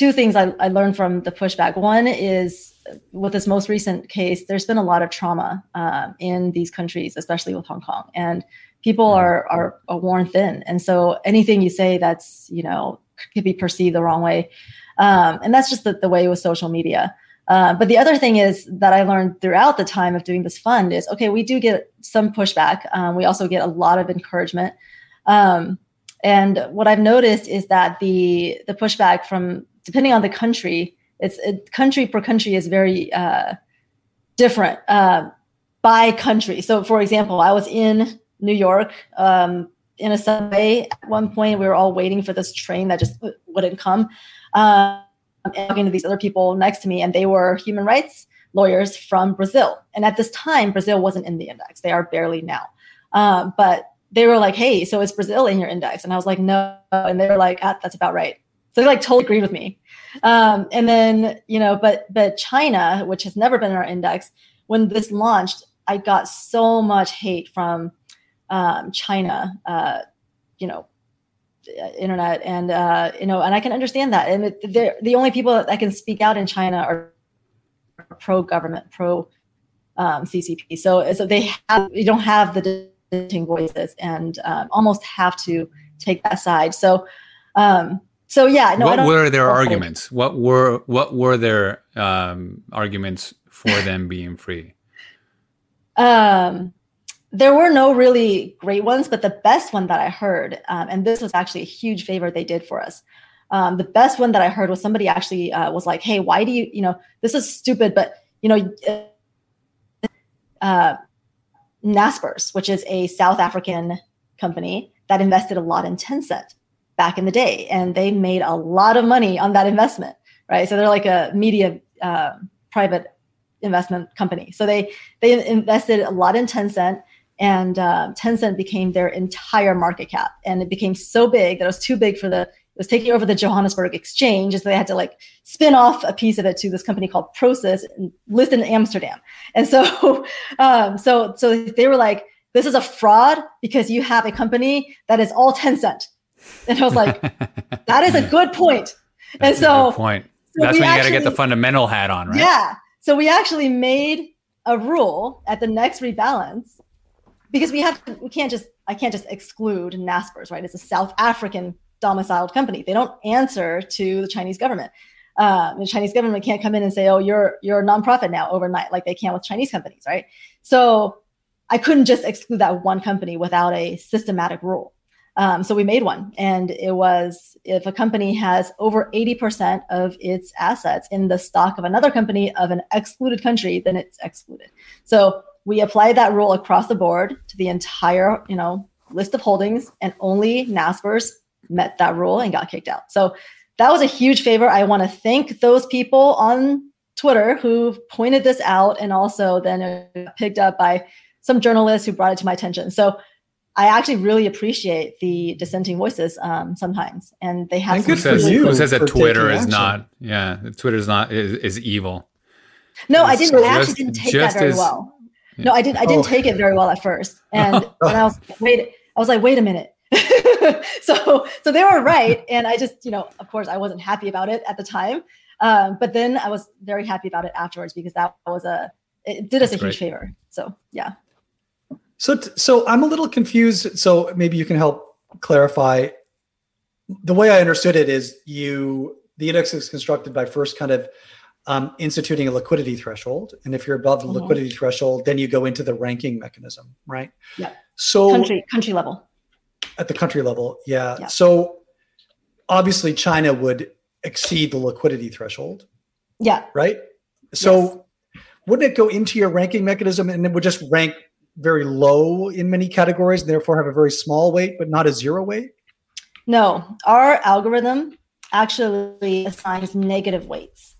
Speaker 3: two things I, I learned from the pushback. One is with this most recent case, there's been a lot of trauma um, in these countries, especially with Hong Kong, and people are, are, are worn thin. And so anything you say that's you know could be perceived the wrong way um, and that's just the, the way with social media. Uh, but the other thing is that i learned throughout the time of doing this fund is okay we do get some pushback. Um, we also get a lot of encouragement. Um, and what i've noticed is that the the pushback from depending on the country it's it, country per country is very uh, different uh, by country so for example i was in New York um, in a subway. At one point, we were all waiting for this train that just wouldn't come. Um, and talking to these other people next to me, and they were human rights lawyers from Brazil. And at this time, Brazil wasn't in the index. They are barely now. Um, but they were like, "Hey, so is Brazil in your index?" And I was like, "No." And they were like, ah, "That's about right." So they like totally agreed with me. Um, and then you know, but but China, which has never been in our index, when this launched, I got so much hate from um, China, uh, you know, internet, and uh, you know, and I can understand that. And the the only people that can speak out in China are pro government, pro um, CCP. So so they have you don't have the dissenting voices, and um, almost have to take that side. So. Um, so yeah, no.
Speaker 2: What were their arguments? What were what were their um, arguments for them being free?
Speaker 3: Um, there were no really great ones, but the best one that I heard, um, and this was actually a huge favor they did for us. Um, the best one that I heard was somebody actually uh, was like, "Hey, why do you, you know, this is stupid, but you know, uh, Naspers, which is a South African company that invested a lot in Tencent back in the day, and they made a lot of money on that investment, right? So they're like a media uh, private investment company. So they they invested a lot in Tencent and uh, Tencent became their entire market cap, and it became so big that it was too big for the. It was taking over the Johannesburg Exchange, so they had to like spin off a piece of it to this company called Prosus and list in Amsterdam. And so, um, so so they were like, "This is a fraud because you have a company that is all Tencent." And I was like, "That is a good point."
Speaker 2: That's
Speaker 3: and so,
Speaker 2: point. So That's when you got to get the fundamental hat on, right?
Speaker 3: Yeah. So we actually made a rule at the next rebalance because we have we can't just I can't just exclude Naspers, right? It's a South African domiciled company. They don't answer to the Chinese government. Uh, the Chinese government can't come in and say, "Oh, you're you're a nonprofit now overnight," like they can with Chinese companies, right? So I couldn't just exclude that one company without a systematic rule. Um, so we made one, and it was if a company has over 80% of its assets in the stock of another company of an excluded country, then it's excluded. So we applied that rule across the board to the entire, you know, list of holdings, and only Naspers met that rule and got kicked out. So that was a huge favor. I want to thank those people on Twitter who pointed this out, and also then picked up by some journalists who brought it to my attention. So I actually really appreciate the dissenting voices um, sometimes, and they have.
Speaker 4: And
Speaker 3: some
Speaker 4: good
Speaker 2: Who
Speaker 4: for
Speaker 2: says,
Speaker 4: you
Speaker 2: who says that Twitter is
Speaker 4: action.
Speaker 2: not? Yeah, Twitter is not is, is evil.
Speaker 3: No, I didn't. I actually didn't take that very
Speaker 2: as-
Speaker 3: well. No, I didn't. I didn't
Speaker 4: Oh.
Speaker 3: take it very well at first, and and I was wait. I was like, wait a minute. so so they were right, and I just you know, of course, I wasn't happy about it at the time, um, but then I was very happy about it afterwards because that was a it did us
Speaker 2: That's
Speaker 3: a huge
Speaker 2: great.
Speaker 3: favor. So yeah.
Speaker 4: So, t- so I'm a little confused. So maybe you can help clarify. The way I understood it is you the index is constructed by first kind of um, instituting a liquidity threshold, and if you're above the
Speaker 3: Mhm.
Speaker 4: liquidity threshold, then you go into the ranking mechanism, right?
Speaker 3: Yeah.
Speaker 4: So
Speaker 3: Country country level.
Speaker 4: at the country level, yeah.
Speaker 3: Yeah.
Speaker 4: So obviously, China would exceed the liquidity threshold,
Speaker 3: Yeah.
Speaker 4: right? So wouldn't it go into your ranking mechanism and it would just rank very low in many categories and therefore have a very small weight but not a zero weight?
Speaker 3: No, our algorithm actually assigns negative weights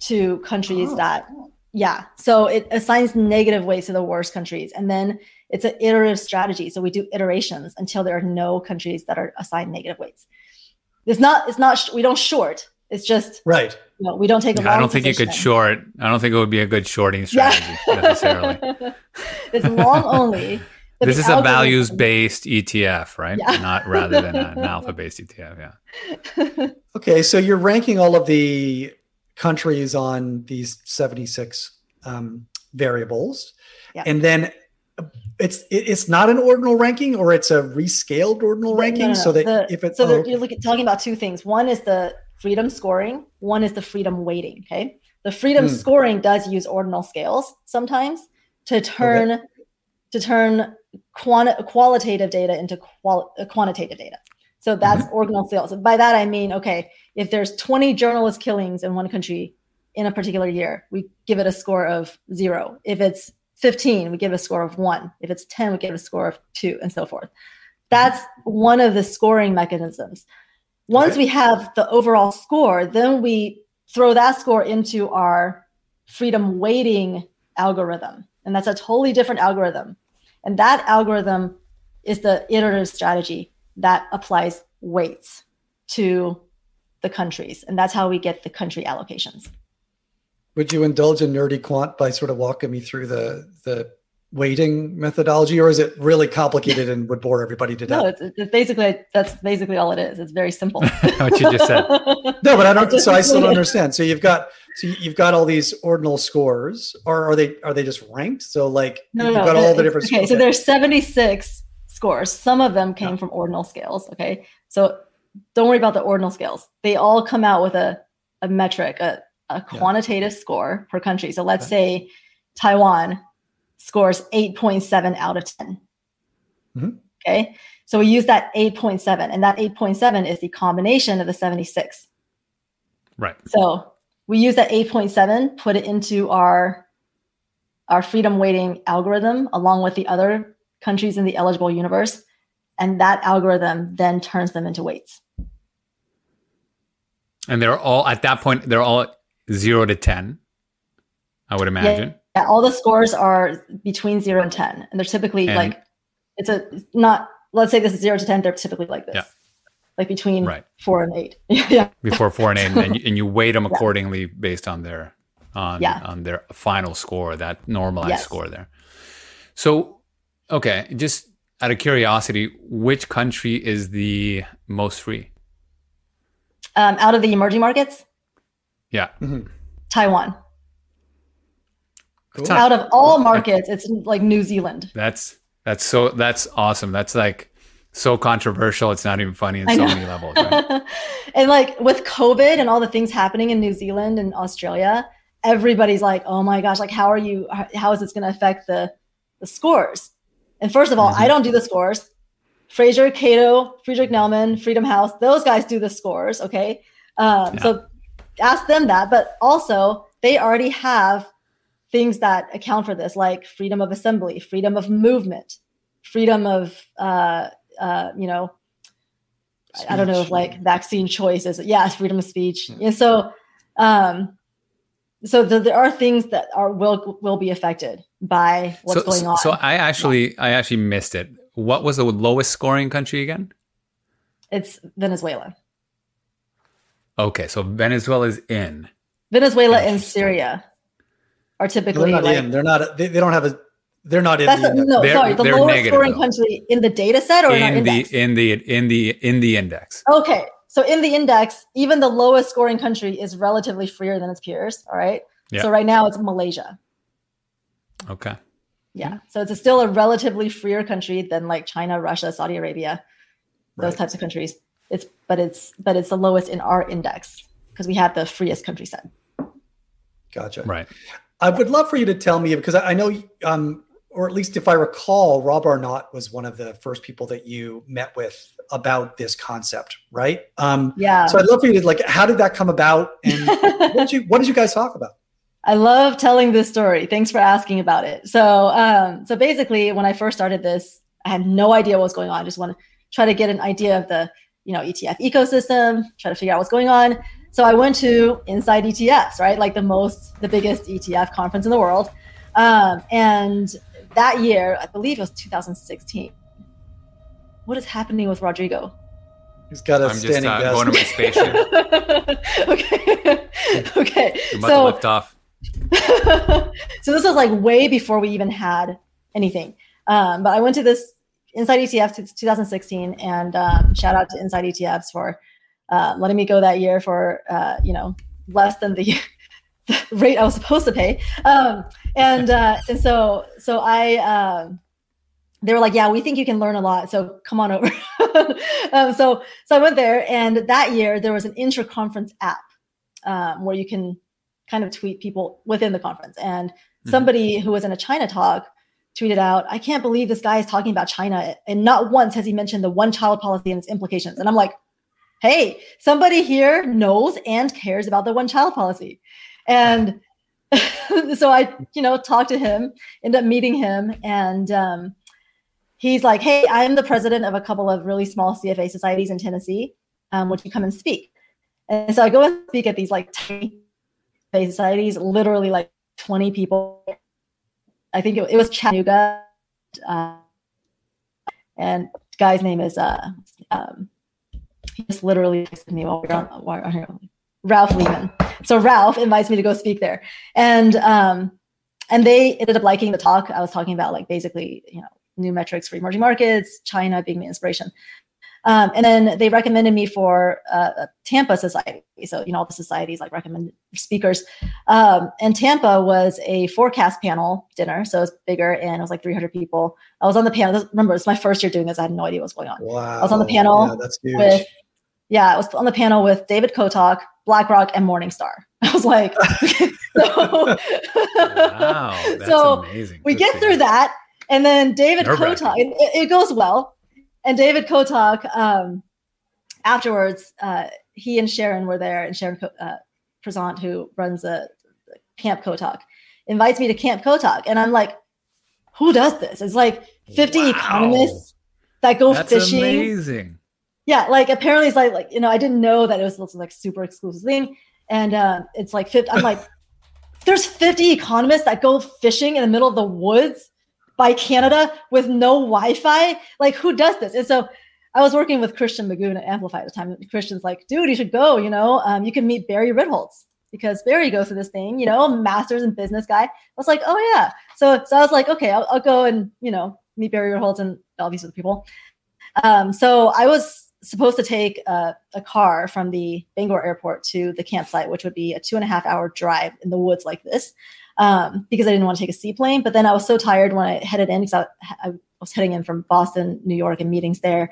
Speaker 3: to countries
Speaker 4: Oh.
Speaker 3: that, yeah. So it assigns negative weights to the worst countries. And then it's an iterative strategy. So we do iterations until there are no countries that are assigned negative weights. It's not, it's not, we don't short. It's just,
Speaker 4: Right.
Speaker 3: You know, we don't take a
Speaker 2: Yeah, I don't think you could short. I don't think it would be a good shorting strategy necessarily.
Speaker 3: it's long only.
Speaker 2: This
Speaker 3: the
Speaker 2: is a values based ETF, right?
Speaker 3: Yeah.
Speaker 2: Not rather than an alpha based ETF. Yeah.
Speaker 4: Okay, so you're ranking all of the countries on these 76 um, variables,
Speaker 3: Yeah.
Speaker 4: and then it's it's not an ordinal ranking, or it's a rescaled ordinal
Speaker 3: No, no,
Speaker 4: ranking,
Speaker 3: no,
Speaker 4: so that
Speaker 3: the-
Speaker 4: if it's
Speaker 3: so
Speaker 4: oh,
Speaker 3: you're looking, talking about two things. One is the freedom scoring. One is the freedom weighting. Okay, the freedom
Speaker 4: Hmm.
Speaker 3: scoring does use ordinal scales sometimes to turn to turn quanti- qualitative data into qual- uh, quantitative data. So that's
Speaker 4: Mm-hmm.
Speaker 3: ordinal scales. By that I mean, okay, if there's 20 journalist killings in one country in a particular year, we give it a score of zero. If it's 15, we give it a score of one. If it's 10, we give it a score of two, and so forth. That's one of the scoring mechanisms. Once
Speaker 4: Okay.
Speaker 3: we have the overall score, then we throw that score into our freedom weighting algorithm. And that's a totally different algorithm. And that algorithm is the iterative strategy that applies weights to the countries. And that's how we get the country allocations.
Speaker 4: would you indulge in nerdy quant by sort of walking me through the the weighting methodology, or is it really complicated and would bore everybody to
Speaker 3: No,
Speaker 4: death?
Speaker 3: it's, it's basically that's basically all it is. It's very simple.
Speaker 2: what you just said.
Speaker 4: No, but I don't. So I still don't understand. So you've got so you've got all these ordinal scores, or are they are they just ranked? So like
Speaker 3: No,
Speaker 4: you've
Speaker 3: no,
Speaker 4: got
Speaker 3: no.
Speaker 4: all the different.
Speaker 3: Okay,
Speaker 4: scores.
Speaker 3: so there's 76 scores. Some of them came
Speaker 4: Yeah.
Speaker 3: from ordinal scales. Okay, so don't worry about the ordinal scales. They all come out with a, a metric, a, a
Speaker 4: Yeah.
Speaker 3: quantitative score per country. So let's say Taiwan scores 8.7 out of 10.
Speaker 4: Mhm.
Speaker 3: Okay, so we use that 8.7, and that 8.7 is the combination of the 76.
Speaker 2: Right.
Speaker 3: So we use that 8.7, put it into our our freedom weighting algorithm along with the other countries in the eligible universe, and that algorithm then turns them into weights.
Speaker 2: And they're all at that point. They're all zero to ten. I would imagine.
Speaker 3: Yeah, all the scores are between zero and 10, and they're typically
Speaker 2: And-
Speaker 3: like it's a not. Let's say this is zero to 10. They're typically like this,
Speaker 2: Yeah.
Speaker 3: like between
Speaker 2: Right.
Speaker 3: four and eight. yeah,
Speaker 2: Before four and eight, and, you, and you weight them accordingly based on their on
Speaker 3: Yeah.
Speaker 2: on their final score, that normalized
Speaker 3: Yes.
Speaker 2: score there. So, okay, just out of curiosity, which country is the most free?
Speaker 3: um, out of the emerging markets,
Speaker 2: Yeah.
Speaker 4: Mm-hmm.
Speaker 3: Taiwan.
Speaker 4: Cool.
Speaker 3: Out of all markets, it's like New Zealand.
Speaker 2: That's that's so that's awesome. That's like so controversial. It's not even funny in so many levels. Right?
Speaker 3: and like with COVID and all the things happening in New Zealand and Australia, everybody's like, "Oh my gosh! Like, how are you? How is this going to affect the the scores?" And first of all, I don't do the scores. Fraser, Cato, Friedrich Naumann, Freedom House, those guys do the scores. Okay, um, so ask them that. But also, they already have things that account for this, like freedom of assembly, freedom of movement, freedom of uh, uh, you know I don't know if like vaccine choice is yes, freedom of speech. And so um so th- there are things that are will will be affected by what's
Speaker 2: so,
Speaker 3: going on.
Speaker 2: So I actually I actually missed it. what was the lowest scoring country again?
Speaker 3: It's Venezuela.
Speaker 2: Okay, so Venezuela is in.
Speaker 3: Venezuela and Syria are typically
Speaker 4: they're not
Speaker 3: like,
Speaker 4: in. They're not. They, they don't have a. They're not in.
Speaker 3: That's
Speaker 4: the
Speaker 3: a, no,
Speaker 2: They're-
Speaker 3: sorry. The lowest
Speaker 2: negative,
Speaker 3: scoring
Speaker 2: though.
Speaker 3: country in the data set or in,
Speaker 2: in the
Speaker 3: index?
Speaker 2: in the in the in the index.
Speaker 3: okay, so in the index, even the lowest scoring country is relatively freer than its peers. All right.
Speaker 2: Yeah.
Speaker 3: So right now it's Malaysia.
Speaker 2: Okay.
Speaker 3: Yeah. So it's a still a relatively freer country than like China, Russia, Saudi Arabia, those
Speaker 4: Right.
Speaker 3: types of countries. It's but it's but it's the lowest in our index because we have the freest country set.
Speaker 4: Gotcha.
Speaker 2: Right.
Speaker 4: I would love for you to tell me because I know, um, or at least if I recall, Rob Arnott was one of the first people that you met with about this concept, right? Um,
Speaker 3: Yeah.
Speaker 4: so I'd love for you to like, how did that come about, and what did you what did you guys talk about?
Speaker 3: I love telling this story. Thanks for asking about it. So, um, so basically, when I first started this, I had no idea what was going on. I just want to try to get an idea of the, you know, ETF ecosystem, try to figure out what's going on. So I went to Inside ETFs, right? Like the most, the biggest ETF conference in the world. Um, and that year, I believe it was 2016. What is happening with Rodrigo?
Speaker 4: He's got a
Speaker 2: I'm just
Speaker 4: standing
Speaker 2: uh,
Speaker 4: desk.
Speaker 2: going to my spaceship.
Speaker 3: okay. okay.
Speaker 2: I'm about
Speaker 3: So
Speaker 2: to lift off.
Speaker 3: so this was like way before we even had anything. Um, but I went to this Inside ETFs 2016, and um, shout out to Inside ETFs for uh, letting me go that year for uh, you know less than the, the rate I was supposed to pay. Um, and uh, and so so I. Um, they were like, "Yeah, we think you can learn a lot, so come on over." um, so, so I went there, and that year there was an intra-conference app um, where you can kind of tweet people within the conference. And somebody who was in a China talk tweeted out, I can't believe this guy is talking about China. And not once has he mentioned the one child policy and its implications. And I'm like, hey, somebody here knows and cares about the one child policy. And so I, you know, talked to him, end up meeting him, and um, he's like, hey, I'm the president of a couple of really small CFA societies in Tennessee. Um, would you come and speak? And so I go and speak at these like tiny CFA societies, literally like 20 people. I think it, it was Chattanooga. Uh, and guy's name is uh, um, he just literally texted me while we we're on, while we we're on here. Ralph Lehman. So Ralph invites me to go speak there, and um, and they ended up liking the talk. I was talking about like basically you know new metrics for emerging markets, China being the inspiration. Um, and then they recommended me for uh, a Tampa Society. So, you know, all the societies like recommend speakers. Um, and Tampa was a forecast panel dinner. So it was bigger and it was like 300 people. I was on the panel. Remember, it's my first year doing this. I had no idea what was going on.
Speaker 4: Wow.
Speaker 3: I was on the panel
Speaker 4: Yeah, that's huge.
Speaker 3: With, yeah, I was on the panel with David Kotok, BlackRock, and Morningstar. I was like, so,
Speaker 2: Wow, that's
Speaker 3: so
Speaker 2: amazing.
Speaker 3: we
Speaker 2: Good
Speaker 3: get
Speaker 2: for
Speaker 3: through that and then david kotok it, it goes well and david kotok um, afterwards uh, he and sharon were there and sharon Ko- uh, Prezant, who runs the the camp kotok invites me to camp kotok and i'm like who does this it's like 50
Speaker 2: Wow.
Speaker 3: economists that go
Speaker 2: That's
Speaker 3: fishing
Speaker 2: amazing.
Speaker 3: Yeah like apparently it's like like you know i didn't know that it was this, like super exclusive thing. And uh, it's like 50 i'm like there's 50 economists that go fishing in the middle of the woods by canada with no wi-fi? Like who does this? And so i was working with christian magoon at amplify at the time and christian's like dude you should go you know? Um, you can meet barry ritholtz because barry goes to this thing you know master's in business guy. I was like oh yeah. So so i was like okay i'll, I'll go and you know meet barry ritholtz and all these other people. Um, so I was supposed to take a, a car from the Bangor airport to the campsite, which would be a two and a half hour drive in the woods like this, um, because I didn't want to take a seaplane. But then I was so tired when I headed in because I, I was heading in from Boston, New York, and meetings there.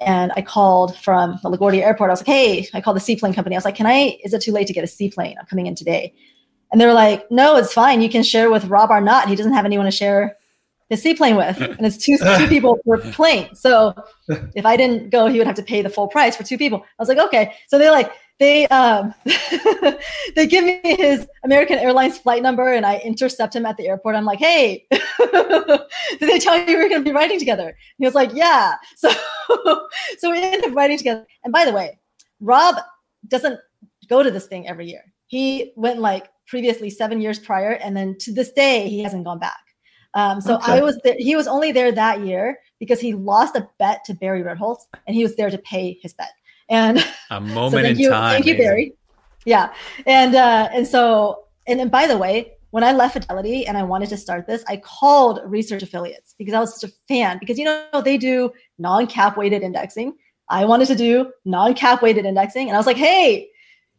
Speaker 3: And I called from the LaGuardia airport. I was like, hey, I called the seaplane company. I was like, can I, is it too late to get a seaplane? I'm coming in today. And they were like, no, it's fine. You can share with Rob Arnott. He doesn't have anyone to share his seaplane with. And it's two, two people per plane. So if I didn't go, he would have to pay the full price for two people. I was like, okay. So they like, they um they give me his American Airlines flight number and I intercept him at the airport. I'm like, hey, did they tell you we were gonna be riding together? He was like, yeah. So so we end up riding together. And by the way, Rob doesn't go to this thing every year. He went like previously seven years prior, and then to this day he hasn't gone back. Um, so
Speaker 4: Okay.
Speaker 3: I was there. He was only there that year because he lost a bet to Barry Ritholtz and he was there to pay his bet. And
Speaker 2: a moment
Speaker 3: so
Speaker 2: in
Speaker 3: you,
Speaker 2: time.
Speaker 3: Thank you, Barry. Yeah. And uh, and so and, and by the way, when I left Fidelity and I wanted to start this, I called research affiliates because I was such a fan because you know they do non-cap weighted indexing. I wanted to do non-cap weighted indexing and I was like, "Hey,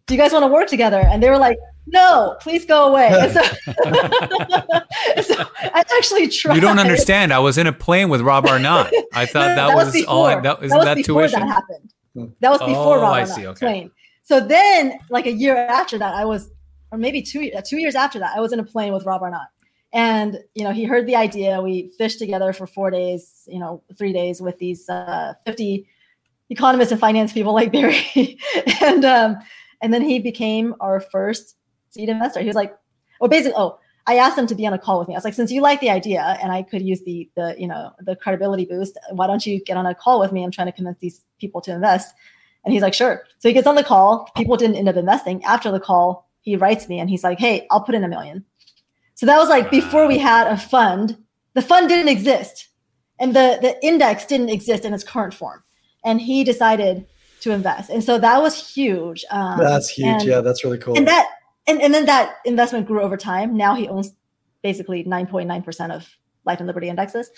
Speaker 3: do you guys want to work together?" And they were like, "No, please go away." So, so I actually tried.
Speaker 2: You don't understand. I was in a plane with Rob Arnott. I thought
Speaker 3: No, no,
Speaker 2: that, was,
Speaker 3: before.
Speaker 2: all. I, that, isn't
Speaker 3: was
Speaker 2: that
Speaker 3: before
Speaker 2: tuition?
Speaker 3: that happened. That was before
Speaker 2: Oh,
Speaker 3: Rob
Speaker 2: I
Speaker 3: Arnott
Speaker 2: see, okay.
Speaker 3: plane. So then, like a year after that, I was, or maybe two uh, two years after that, I was in a plane with Rob Arnott, and you know he heard the idea. We fished together for four days, you know, three days with these uh, fifty economists and finance people like Barry, and um, and then he became our first seed investor. He was like, well, basically, oh, I asked him to be on a call with me. I was like, since you like the idea and I could use the the you know the credibility boost, why don't you get on a call with me? I'm trying to convince these people to invest. And he's like, sure. So he gets on the call. People didn't end up investing. After the call, he writes me and he's like, hey, I'll put in a million. So that was like before we had a fund. The fund didn't exist, and the the index didn't exist in its current form. And he decided to invest, and so that was huge. Um,
Speaker 4: That's huge.
Speaker 3: and-
Speaker 4: yeah, that's really cool.
Speaker 3: and that and, and then that investment grew over time. Now he owns basically 9.9% of life and liberty indexes.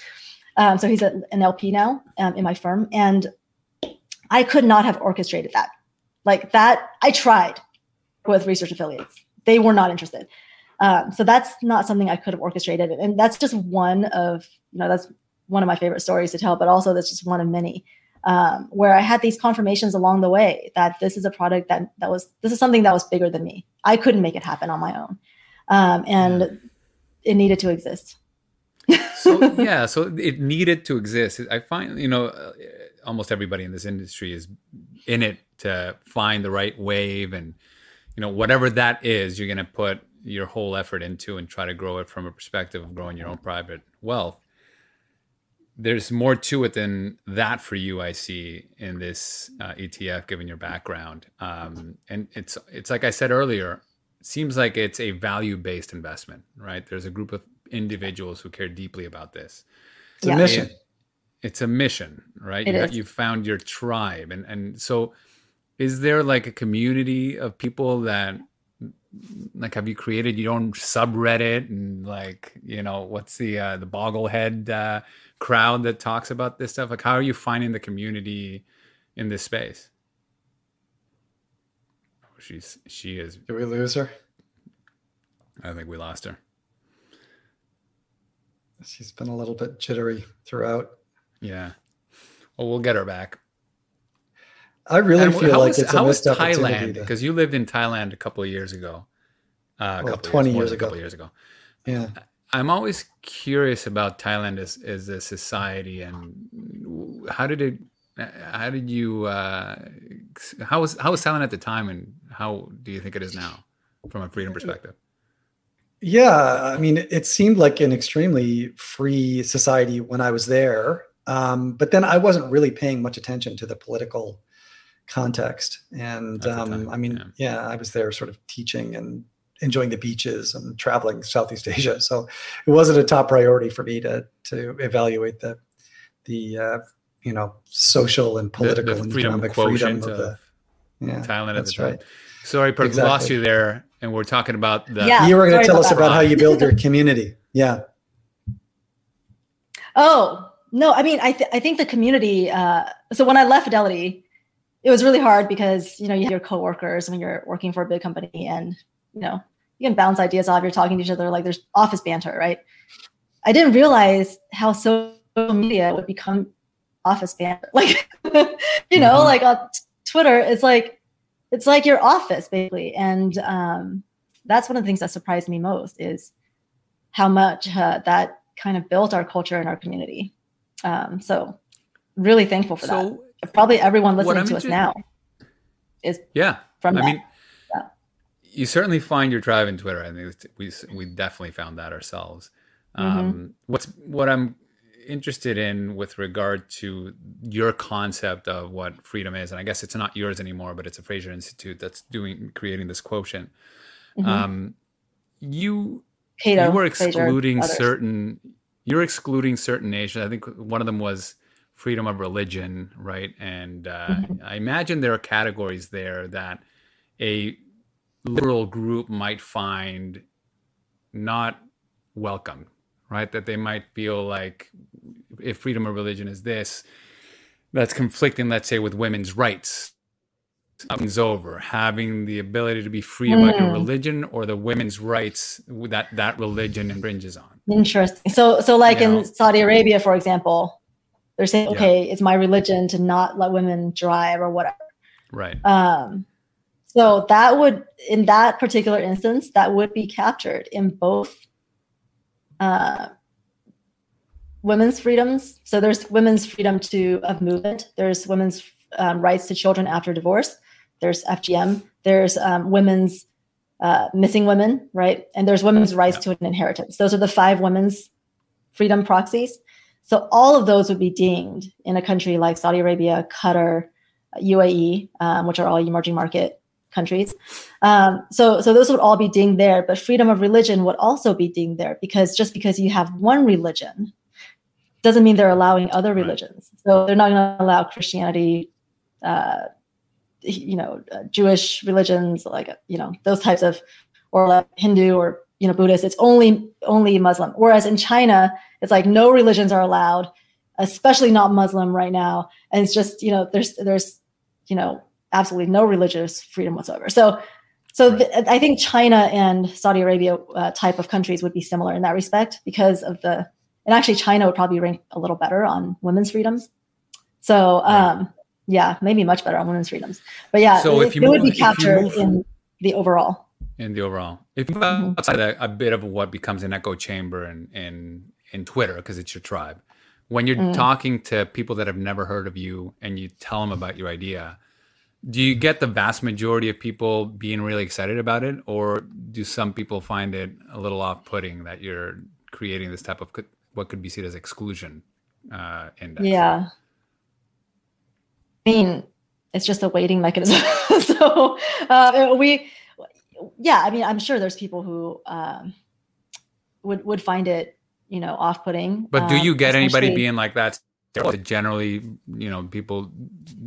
Speaker 3: Um, so he's a, an lp now um, in my firm. And i could not have orchestrated that. Like that i tried with research affiliates. They were not interested. Um, so that's not something i could have orchestrated. And that's just one of you know that's one of my favorite stories to tell but also that's just one of many um, where I had these confirmations along the way that this is a product that that was this is something that was bigger than me. I couldn't make it happen on my own, um, and it needed to exist.
Speaker 2: so yeah, so it needed to exist. I find you know uh, almost everybody in this industry is in it to find the right wave, and you know whatever that is, you're going to put your whole effort into and try to grow it from a perspective of growing your own private wealth. There's more to it than that for you. I see in this uh, ETF, given your background, um, and it's it's like I said earlier. Seems like it's a value based investment, right? There's a group of individuals who care deeply about this.
Speaker 4: it's a
Speaker 3: Yeah.
Speaker 4: mission.
Speaker 2: It's a mission, right?
Speaker 3: It
Speaker 2: you, you found your tribe, and and so is there like a community of people that like have you created your own subreddit and like you know what's the uh, the Boglehead uh, crowd that talks about this stuff? Like, how are you finding the community in this space? Oh, she's she is.
Speaker 4: Did we lose her?
Speaker 2: I think we lost her.
Speaker 4: She's been a little bit jittery throughout.
Speaker 2: Yeah. Well, we'll get her back.
Speaker 4: I really
Speaker 2: And
Speaker 4: feel like
Speaker 2: was-
Speaker 4: it's a
Speaker 2: how was
Speaker 4: missed opportunity.
Speaker 2: Thailand because you lived in Thailand a couple of years ago. Uh, a
Speaker 4: Well,
Speaker 2: couple
Speaker 4: 20
Speaker 2: more
Speaker 4: years ago.
Speaker 2: A couple years ago.
Speaker 4: yeah.
Speaker 2: I'm always curious about Thailand as, as a society and how did it, how did you, uh, how was, how was Thailand at the time and how do you think it is now from a freedom perspective?
Speaker 4: Yeah, I mean, it seemed like an extremely free society when I was there. Um, but then I wasn't really paying much attention to the political context. And um,
Speaker 2: time,
Speaker 4: I mean, yeah. I was there sort of teaching and enjoying the beaches and traveling Southeast Asia. So it wasn't a top priority for me to to evaluate the the uh, you know social and political
Speaker 2: the
Speaker 4: and
Speaker 2: freedom
Speaker 4: economic freedom of
Speaker 2: of
Speaker 4: the yeah.
Speaker 2: Thailand at the
Speaker 4: that's
Speaker 2: time.
Speaker 4: right.
Speaker 2: Sorry, Perth, we lost you there and we're talking about the,
Speaker 3: Yeah.
Speaker 4: you were going to tell
Speaker 3: about
Speaker 4: us about how you build your community. Yeah.
Speaker 3: Oh no, I mean, I th- I think the community. Uh, so when I left Fidelity, it was really hard because you know you have your coworkers when you're working for a big company, and you know you can bounce ideas off. You're talking to each other like there's office banter, right? I didn't realize how social media would become office banter. Like you know,
Speaker 4: Mhm.
Speaker 3: like on Twitter, it's like it's like your office basically, and um, that's one of the things that surprised me most is how much uh, that kind of built our culture and our community. Um, so really thankful for
Speaker 2: so
Speaker 3: that. Probably everyone listening to us now is
Speaker 2: yeah,
Speaker 3: from
Speaker 2: I
Speaker 3: that.
Speaker 2: mean. You certainly find your tribe in Twitter. I think we we definitely found that ourselves.
Speaker 3: Mm-hmm.
Speaker 2: Um, what's what I'm interested in with regard to your concept of what freedom is, and I guess it's not yours anymore, but it's a Fraser Institute that's doing creating this quotient.
Speaker 3: Mhm.
Speaker 2: Um, you
Speaker 3: Cato,
Speaker 2: you were excluding certain you're excluding certain nations. I think one of them was freedom of religion, right? And uh, mm-hmm. I imagine there are categories there that a liberal group might find not welcome, right? That they might feel like if freedom of religion is this, that's conflicting, let's say, with women's rights. Something's over having the ability to be free mm. about your hmm. religion or the women's rights that that religion infringes on.
Speaker 3: Interesting. So, so like you in know? Saudi Arabia, for example, they're saying, okay, yeah. it's my religion to not let women drive or whatever.
Speaker 2: Right.
Speaker 3: Um, so that would, in that particular instance, that would be captured in both uh, women's freedoms. So there's women's freedom to of movement. There's women's um, rights to children after divorce. There's FGM. There's um, women's uh, missing women, right? And there's women's rights to an inheritance. Those are the five women's freedom proxies. So all of those would be dinged in a country like Saudi Arabia, Qatar, UAE, um, which are all emerging market countries. Um, so, so those would all be dinged there. But freedom of religion would also be dinged there because just because you have one religion doesn't mean they're allowing other religions. So they're not going to allow Christianity, uh, you know, uh, Jewish religions, like you know those types of, or like Hindu or you know Buddhist. It's only only Muslim. Whereas in China, it's like no religions are allowed, especially not Muslim right now. And it's just you know there's there's you know absolutely no religious freedom whatsoever. So so th- I think China and Saudi Arabia uh, type of countries would be similar in that respect because of the and actually China would probably rank a little better on women's freedoms. So um, yeah, maybe much better on women's freedoms. But yeah, so it, if you it move, would be captured move, in the overall.
Speaker 2: In the overall, if you mm-hmm. outside a, a, bit of what becomes an echo chamber in in in Twitter because it's your tribe, when you're mm. talking to people that have never heard of you and you tell them about your idea, do you get the vast majority of people being really excited about it, or do some people find it a little off-putting that you're creating this type of what could be seen as exclusion uh, index?
Speaker 3: Yeah. I mean, it's just a weighting mechanism. so uh, we, yeah, I mean, I'm sure there's people who um, would would find it, you know, off-putting.
Speaker 2: But do you um, get anybody being like that? Generally, you know, people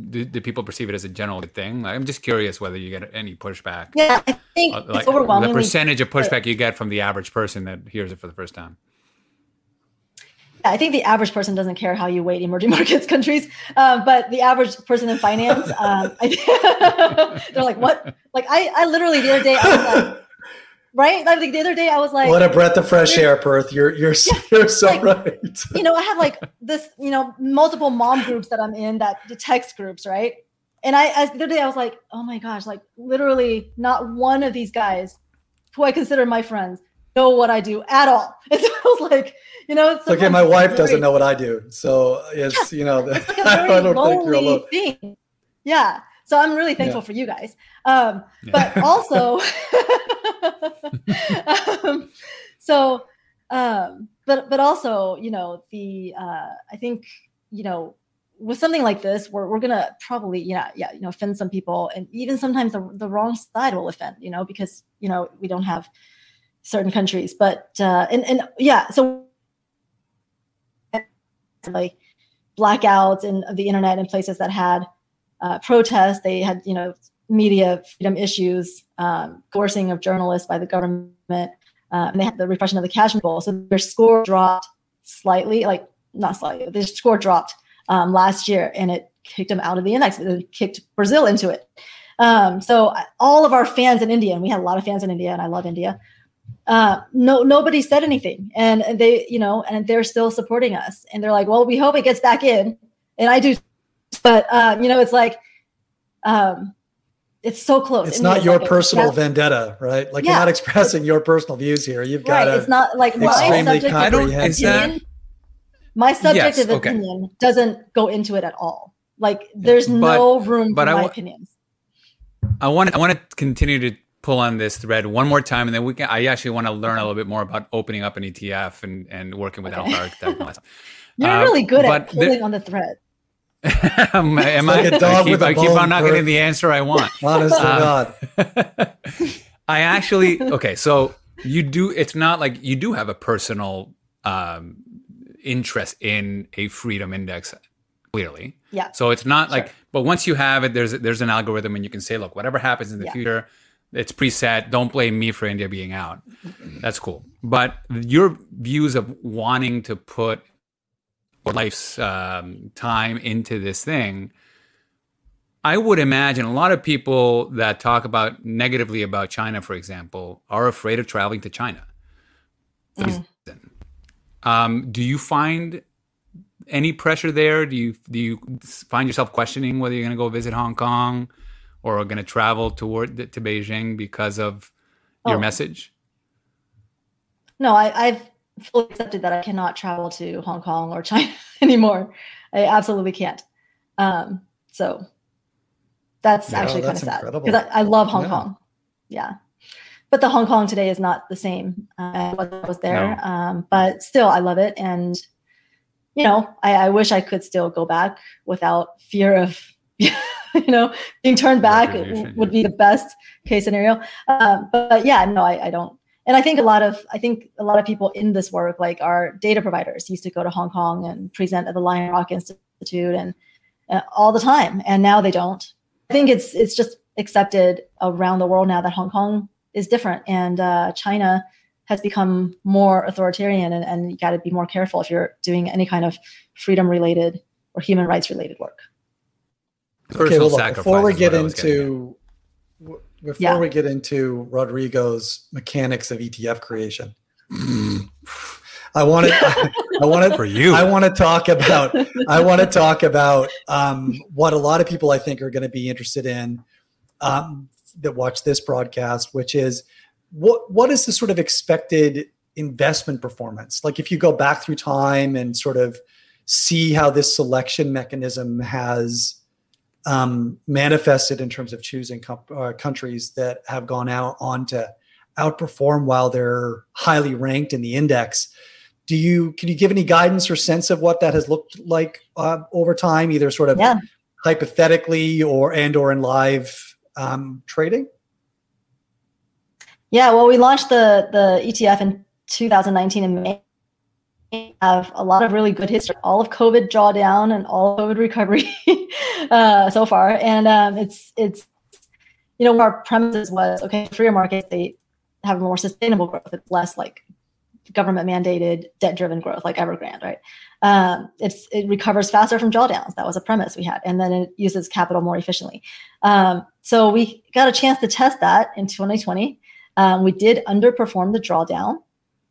Speaker 2: do, do, people perceive it as a general thing? Like, I'm just curious whether you get any pushback.
Speaker 3: Yeah, I think uh, like, it's overwhelmingly
Speaker 2: the percentage of pushback you get from the average person that hears it for the first time.
Speaker 3: I think the average person doesn't care how you weight emerging markets countries, uh, but the average person in finance, um, I, they're like, "What?" Like I, I literally the other day, I was like, right? Like the other day, I was like,
Speaker 4: "What a breath of fresh air, Perth! You're you're yeah, you're so
Speaker 3: like,
Speaker 4: right."
Speaker 3: you know, I have like this, you know, multiple mom groups that I'm in, that the text groups, right? And I, as the other day, I was like, "Oh my gosh!" Like literally, not one of these guys, who I consider my friends, know what I do at all. It feels like you know,
Speaker 4: it's okay. My wife doesn't know what I do, so it's you know,
Speaker 3: it's like I don't think you're alone. Thing. Yeah, so I'm really thankful yeah. for you guys. Um, but also, um, so, um, but but also, you know, the uh, I think you know with something like this, we're, we're gonna probably, yeah, yeah, you know, offend some people, and even sometimes the, the wrong side will offend, you know, because you know we don't have certain countries. But uh, and and yeah, so like blackouts and the internet in places that had uh, protests. They had, you know, media freedom issues, um, coercing of journalists by the government, uh, and they had the repression of the Kashmir Bowl. So their score dropped slightly, like not slightly, their score dropped um, last year, and it kicked them out of the index. It kicked Brazil into it. Um, so all of our fans in India, and we had a lot of fans in India, and I love India uh, no nobody said anything and they you know and they're still supporting us and they're like well we hope it gets back in and i do but uh, you know it's like um, it's so close
Speaker 4: it's not your like personal a, vendetta right like yeah. you're not expressing your personal views here you've got
Speaker 3: right. it's not like my subjective I don't, is that, my subjective yes, okay. opinion doesn't go into it at all like there's but, no room but for I my opinions
Speaker 2: i want i want to continue to pull on this thread one more time, and then we can. I actually want to learn a little bit more about opening up an ETF and and working with okay. Alpha Architect.
Speaker 3: You're uh, really good at pulling there, on the thread.
Speaker 2: Am, am like I, I keep, I keep on not getting the answer I want.
Speaker 4: Honest to um,
Speaker 2: God. I actually okay. So you do. It's not like you do have a personal um, interest in a freedom index clearly.
Speaker 3: Yeah.
Speaker 2: So it's not
Speaker 3: Sure.
Speaker 2: like, but once you have it, there's there's an algorithm, and you can say, look, whatever happens in the
Speaker 3: Yeah.
Speaker 2: future, it's preset. Don't blame me for India being out. That's cool. But your views of wanting to put your life's um, time into this thing, I would imagine a lot of people that talk about negatively about China, for example, are afraid of traveling to China.
Speaker 3: Mm.
Speaker 2: Um, do you find any pressure there? Do you do you find yourself questioning whether you're going to go visit Hong Kong or are going to travel toward to Beijing because of your
Speaker 3: Oh.
Speaker 2: message?
Speaker 3: No, I, I've fully accepted that I cannot travel to Hong Kong or China anymore. I absolutely can't. Um, so that's
Speaker 4: Yeah,
Speaker 3: actually kind of sad because I, I love Hong
Speaker 4: Yeah.
Speaker 3: Kong. Yeah. But the Hong Kong today is not the same uh, as what was there.
Speaker 2: No.
Speaker 3: Um, but still, I love it. And, you know, I, I wish I could still go back without fear of, you know, being turned back would
Speaker 2: yeah.
Speaker 3: be the best case scenario. Um, but yeah, no, I, I don't and I think a lot of I think a lot of people in this work, like our data providers, used to go to Hong Kong and present at the Lion Rock Institute and uh, all the time, and now they don't. I think it's it's just accepted around the world now that Hong Kong is different, and uh, China has become more authoritarian, and, and you got to be more careful if you're doing any kind of freedom related or human rights related work.
Speaker 4: Okay, well, look, before we get
Speaker 2: what I was getting at.
Speaker 4: into w- before
Speaker 3: Yeah.
Speaker 4: we get into Rodrigo's mechanics of ETF creation, I want to I want
Speaker 2: for you.
Speaker 4: I want to talk about I want to talk about um, what a lot of people I think are going to be interested in um, that watch this broadcast, which is what what is the sort of expected investment performance? Like if you go back through time and sort of see how this selection mechanism has um, manifested in terms of choosing com- uh, countries that have gone out on to outperform while they're highly ranked in the index. Do you can you give any guidance or sense of what that has looked like uh, over time, either sort of
Speaker 3: Yeah.
Speaker 4: hypothetically or and or in live um, trading?
Speaker 3: Yeah, well, we launched the the ETF in 2019 in May. Have a lot of really good history, all of COVID drawdown and all of COVID recovery uh, so far, and um, it's it's you know our premises was okay, freer markets they have more sustainable growth. It's less like government mandated debt driven growth like Evergrande, right? Um, it's it recovers faster from drawdowns. That was a premise we had, and then it uses capital more efficiently. Um, so we got a chance to test that in 2020. Um, we did underperform the drawdown,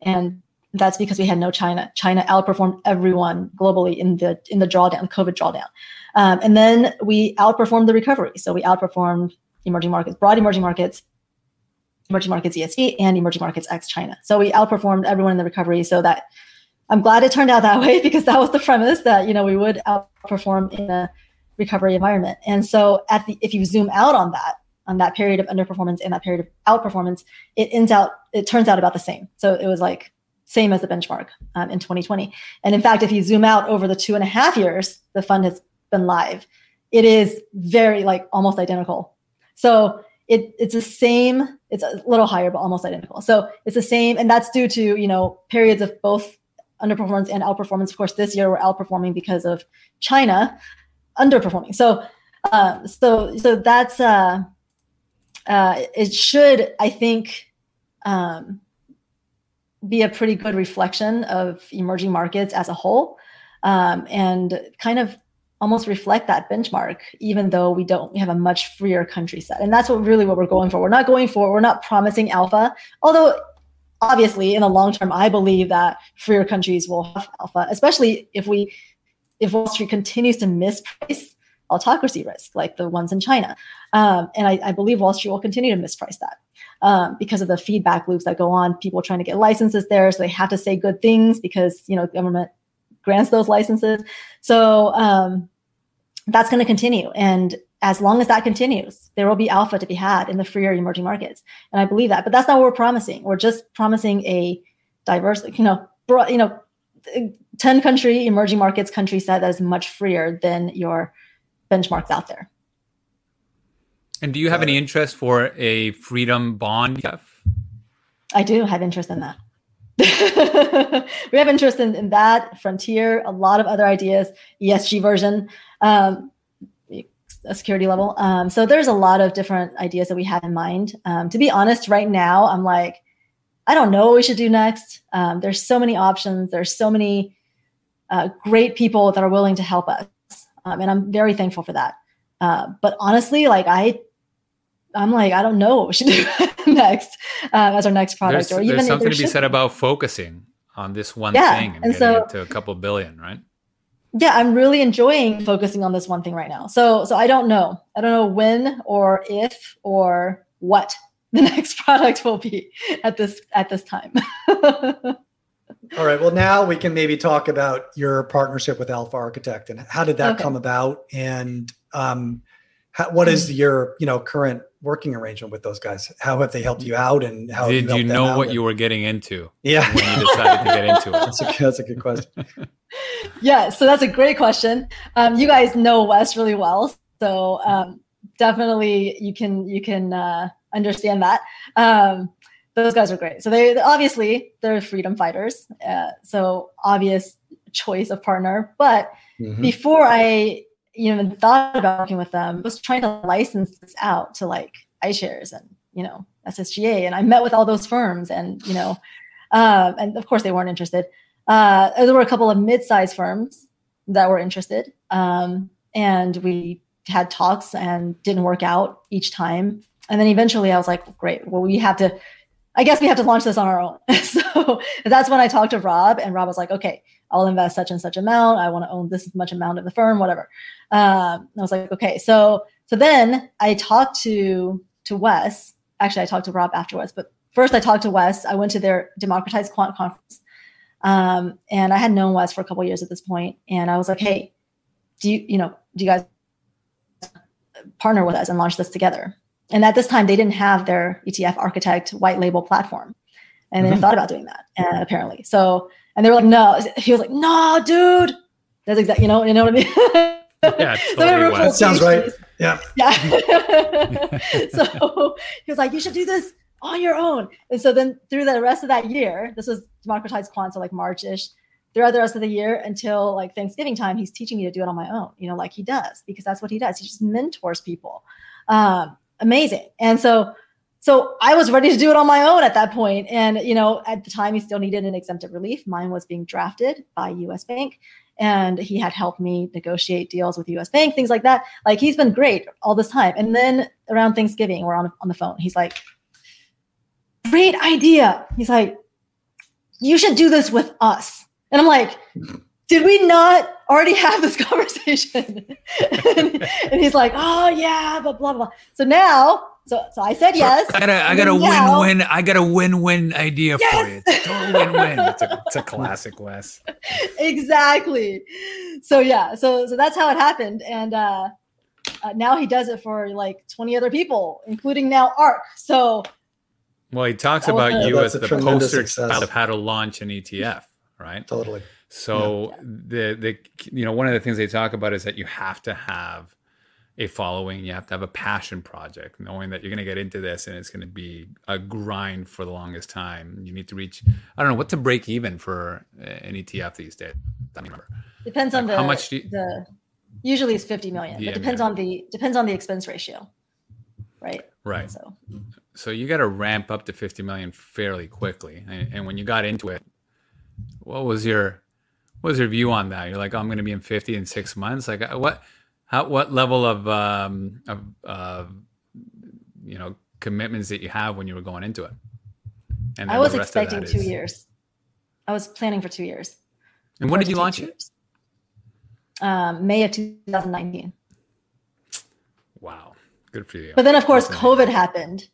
Speaker 3: and that's because we had no China. China outperformed everyone globally in the in the drawdown, COVID drawdown, um, and then we outperformed the recovery. So we outperformed emerging markets, broad emerging markets, emerging markets ESG, and emerging markets ex China. So we outperformed everyone in the recovery. So that I'm glad it turned out that way because that was the premise that you know we would outperform in a recovery environment. And so at the if you zoom out on that on that period of underperformance and that period of outperformance, it ends out it turns out about the same. So it was like same as the benchmark um, in 2020. And in fact, if you zoom out over the two and a half years the fund has been live, it is very like almost identical. So it it's the same. It's a little higher, but almost identical. So it's the same, and that's due to you know periods of both underperformance and outperformance. Of course, this year we're outperforming because of China underperforming. So, uh, so, so that's uh, uh, it. Should I think um, be a pretty good reflection of emerging markets as a whole, um, and kind of almost reflect that benchmark, even though we don't we have a much freer country set. And that's what really what we're going for. We're not going for. We're not promising alpha, although obviously in the long term i believe that freer countries will have alpha especially if we if wall street continues to misprice autocracy risk like the ones in china um, and I, I, believe wall street will continue to misprice that um, because of the feedback loops that go on people trying to get licenses there so they have to say good things because you know government grants those licenses so um, that's going to continue and as long as that continues, there will be alpha to be had in the freer emerging markets, and I believe that. But that's not what we're promising. We're just promising a diverse, you know, broad, you know, ten country emerging markets country set that is much freer than your benchmarks out there.
Speaker 2: And do you have any interest for a freedom bond ETF?
Speaker 3: I do have interest in that. we have interest in, in that frontier, a lot of other ideas, ESG version, um, a security level. Um, so there's a lot of different ideas that we have in mind. Um, to be honest, right now I'm like, I don't know what we should do next. Um, there's so many options. There's so many uh, great people that are willing to help us, um, and I'm very thankful for that. Uh, but honestly, like I I'm like, I don't know what we should do next uh, as our next product.
Speaker 2: There's, or even there's something to be said about focusing on this one yeah. thing and, and getting so, it to a couple billion, right?
Speaker 3: Yeah, I'm really enjoying focusing on this one thing right now. So, so I don't know. I don't know when or if or what the next product will be at this at this time.
Speaker 4: All right. Well, now we can maybe talk about your partnership with Alpha Architect and how did that okay. come about, and um, how, what is your you know current working arrangement with those guys? How have they helped you out, and how
Speaker 2: did you,
Speaker 4: you
Speaker 2: know what and, you were getting into?
Speaker 4: Yeah,
Speaker 2: when you decided to get into it.
Speaker 4: That's a, that's a good question.
Speaker 3: yeah, so that's a great question. Um, you guys know Wes really well, so um, definitely you can you can uh, understand that. Um, those guys are great. So they obviously they're freedom fighters, uh, so obvious choice of partner. But mm-hmm. before I even thought about working with them I was trying to license this out to like iShares and you know SSGA, and I met with all those firms, and you know, uh, and of course they weren't interested. Uh, there were a couple of mid-sized firms that were interested, um, and we had talks and didn't work out each time. And then eventually, I was like, "Great, well, we have to." I guess we have to launch this on our own. so that's when I talked to Rob, and Rob was like, "Okay, I'll invest such and such amount. I want to own this much amount of the firm, whatever." Um, I was like, "Okay." So so then I talked to to Wes. Actually, I talked to Rob afterwards, but first I talked to Wes. I went to their democratized quant conference, um, and I had known Wes for a couple years at this point, and I was like, "Hey, do you you know do you guys partner with us and launch this together?" And at this time, they didn't have their ETF architect white label platform. And mm-hmm. they thought about doing that, uh, apparently. So, and they were like, no. He was like, no, dude. That's exactly, you know, you know what I mean?
Speaker 2: yeah, totally
Speaker 4: that sounds right. Yeah.
Speaker 3: Yeah. so he was like, you should do this on your own. And so then through the rest of that year, this was democratized quant, so like March-ish, throughout the rest of the year until like Thanksgiving time, he's teaching me to do it on my own, you know, like he does, because that's what he does. He just mentors people. Um, amazing. And so so I was ready to do it on my own at that point. And you know, at the time he still needed an exemptive relief. Mine was being drafted by US Bank. And he had helped me negotiate deals with US Bank, things like that. Like he's been great all this time. And then around Thanksgiving, we're on, on the phone. He's like, Great idea. He's like, You should do this with us. And I'm like, did we not already have this conversation? and, and, he's like, oh yeah, but blah blah. So now, so so I said yes.
Speaker 2: I got a I got a now, win win. I got a win win idea yes! for you. It's a total win win. It's a, it's a classic, Wes.
Speaker 3: exactly. So yeah, so so that's how it happened, and uh, uh, now he does it for like twenty other people, including now ARK. So.
Speaker 2: Well, he talks about you as the poster child of how to launch an ETF, right?
Speaker 4: Totally.
Speaker 2: So yeah. the the you know one of the things they talk about is that you have to have a following, you have to have a passion project, knowing that you're going to get into this and it's going to be a grind for the longest time. You need to reach I don't know what to break even for uh, an ETF these days. I remember.
Speaker 3: Depends like on the how much you, the usually it's 50 million. Yeah, it depends on the depends on the expense ratio. Right?
Speaker 2: Right. So so you got to ramp up to 50 million fairly quickly. And, and when you got into it, what was your What's your view on that? You're like, oh, I'm going to be in 50 in six months. Like, uh, what, how, what level of, um, of, uh, you know, commitments that you have when you were going into it?
Speaker 3: And I was expecting two is... years. I was planning for two years.
Speaker 2: And when did you launch it?
Speaker 3: Um, May of 2019.
Speaker 2: Wow, good for you.
Speaker 3: But then, of course, COVID happened,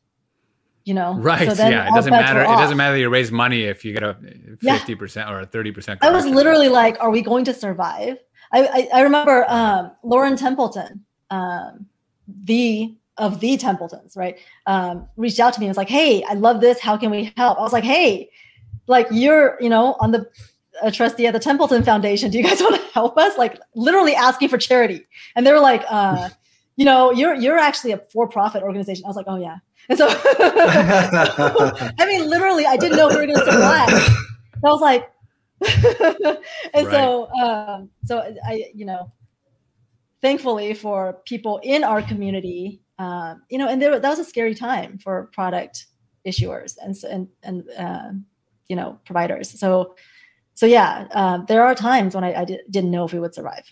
Speaker 3: you know?
Speaker 2: Right so yeah it doesn't matter it doesn't matter that you raise money if you get a 50% yeah. or a 30%
Speaker 3: i was literally like are we going to survive? I i, I remember um, lauren templeton um, the of the templetons right um, reached out to me and was like hey i love this how can we help? I was like hey like you're you know on the a trustee at the templeton foundation do you guys want to help us? Like literally asking for charity. And they were like uh, you know you're you're actually a for-profit organization. I was like oh yeah and so, I mean, literally, I didn't know we were going to survive. I was like, and right. so, um, so I, you know, thankfully for people in our community, um, you know, and there, that was a scary time for product issuers and and and uh, you know providers. So, so yeah, um, there are times when I, I didn't know if we would survive,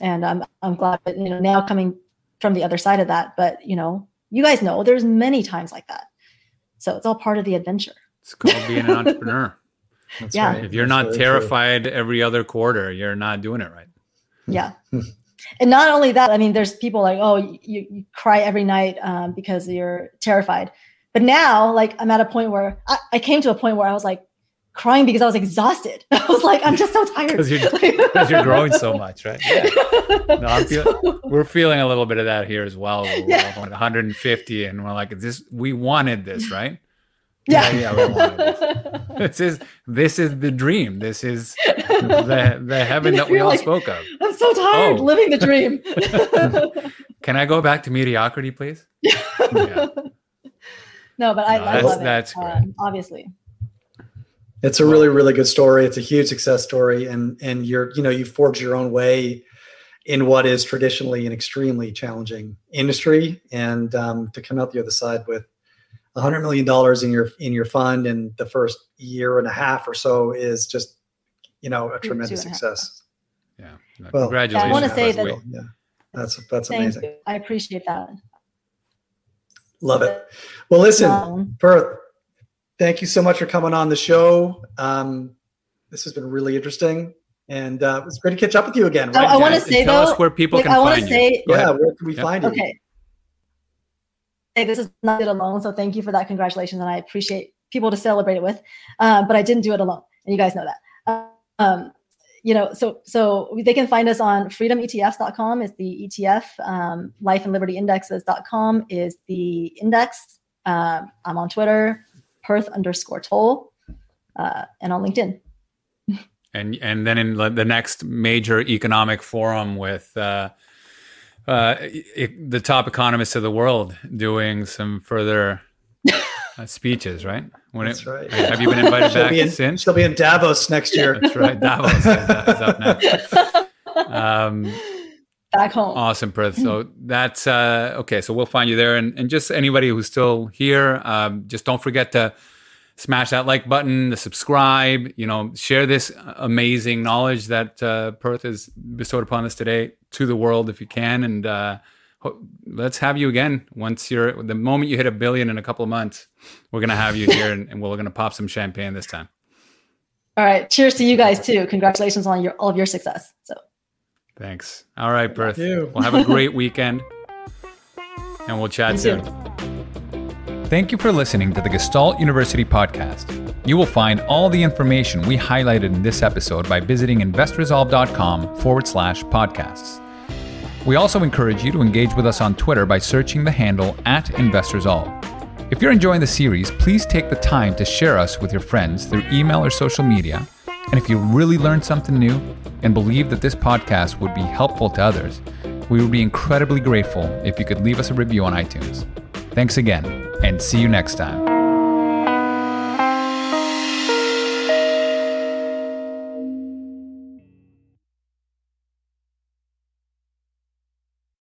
Speaker 3: and I'm I'm glad that you know now coming from the other side of that. But you know, you guys know there's many times like that. So it's all part of the adventure.
Speaker 2: It's called being an entrepreneur.
Speaker 3: That's yeah.
Speaker 2: Right. If you're That's not terrified true. every other quarter, you're not doing it right.
Speaker 3: Yeah. and not only that, I mean, there's people like, oh, you, you cry every night um, because you're terrified. But now, like, I'm at a point where I, I came to a point where I was like, crying because I was exhausted. I was like, I'm just so tired.
Speaker 2: Because you're, you're, growing so much, right? Yeah. No, feel, we're feeling a little bit of that here as well. We're yeah. 150, and we're like, this. We wanted this, right?
Speaker 3: Yeah,
Speaker 2: yeah, yeah this is this is the dream. This is the the heaven that we all like, spoke of.
Speaker 3: I'm so tired oh. living the dream.
Speaker 2: Can I go back to mediocrity, please?
Speaker 3: yeah. No, but I, no, I love it. That's um, obviously.
Speaker 4: It's a really, really good story. It's a huge success story, and and you're you know you forge your own way in what is traditionally an extremely challenging industry, and um, to come out the other side with hundred million dollars in your in your fund in the first year and a half or so is just you know a tremendous success.
Speaker 2: Yeah. Well, congratulations.
Speaker 3: I want to say that.
Speaker 4: Yeah, that's that's amazing.
Speaker 3: You. I appreciate that.
Speaker 4: Love it. Well, listen, um, Perth, thank you so much for coming on the show. Um, this has been really interesting. And uh, it's great to catch up with you again.
Speaker 3: Right? I, I want to say
Speaker 2: tell
Speaker 3: though,
Speaker 2: us where people like, can I find
Speaker 3: say,
Speaker 2: you.
Speaker 4: Yeah, where can we find you?
Speaker 3: Okay, hey, this is not it alone. So thank you for that. Congratulations. And I appreciate people to celebrate it with. Um, but I didn't do it alone. And you guys know that. Um, you know, so so they can find us on freedometfs.com is the ETF. Um, life and liberty indexes.com is the index. Um, I'm on Twitter, Perth underscore Tolle, uh, and on LinkedIn.
Speaker 2: And and then in the next major economic forum with uh, uh, it, the top economists of the world doing some further uh, speeches, right?
Speaker 4: When That's it, right.
Speaker 2: Have you been invited back
Speaker 4: in,
Speaker 2: since?
Speaker 4: She'll be in Davos next year.
Speaker 2: That's right. Davos is, uh, is up next. Um,
Speaker 3: back home.
Speaker 2: Awesome, Perth. So that's uh, okay. So we'll find you there, and, and just anybody who's still here, um, just don't forget to smash that like button, the subscribe. You know, share this amazing knowledge that uh, Perth has bestowed upon us today to the world if you can, and uh, let's have you again once you're the moment you hit a billion in a couple of months. We're gonna have you here, and, and we're gonna pop some champagne this time.
Speaker 3: All right. Cheers to you guys too. Congratulations on your all of your success. So.
Speaker 2: Thanks. All right, Perth. We'll have a great weekend, and we'll chat Thank soon. You. Thank you for listening to the Gestalt University podcast. You will find all the information we highlighted in this episode by visiting investresolve.com forward slash podcasts. We also encourage you to engage with us on Twitter by searching the handle at InvestResolve. If you're enjoying the series, please take the time to share us with your friends through email or social media. And if you really learned something new and believe that this podcast would be helpful to others, we would be incredibly grateful if you could leave us a review on iTunes. Thanks again, and see you next time.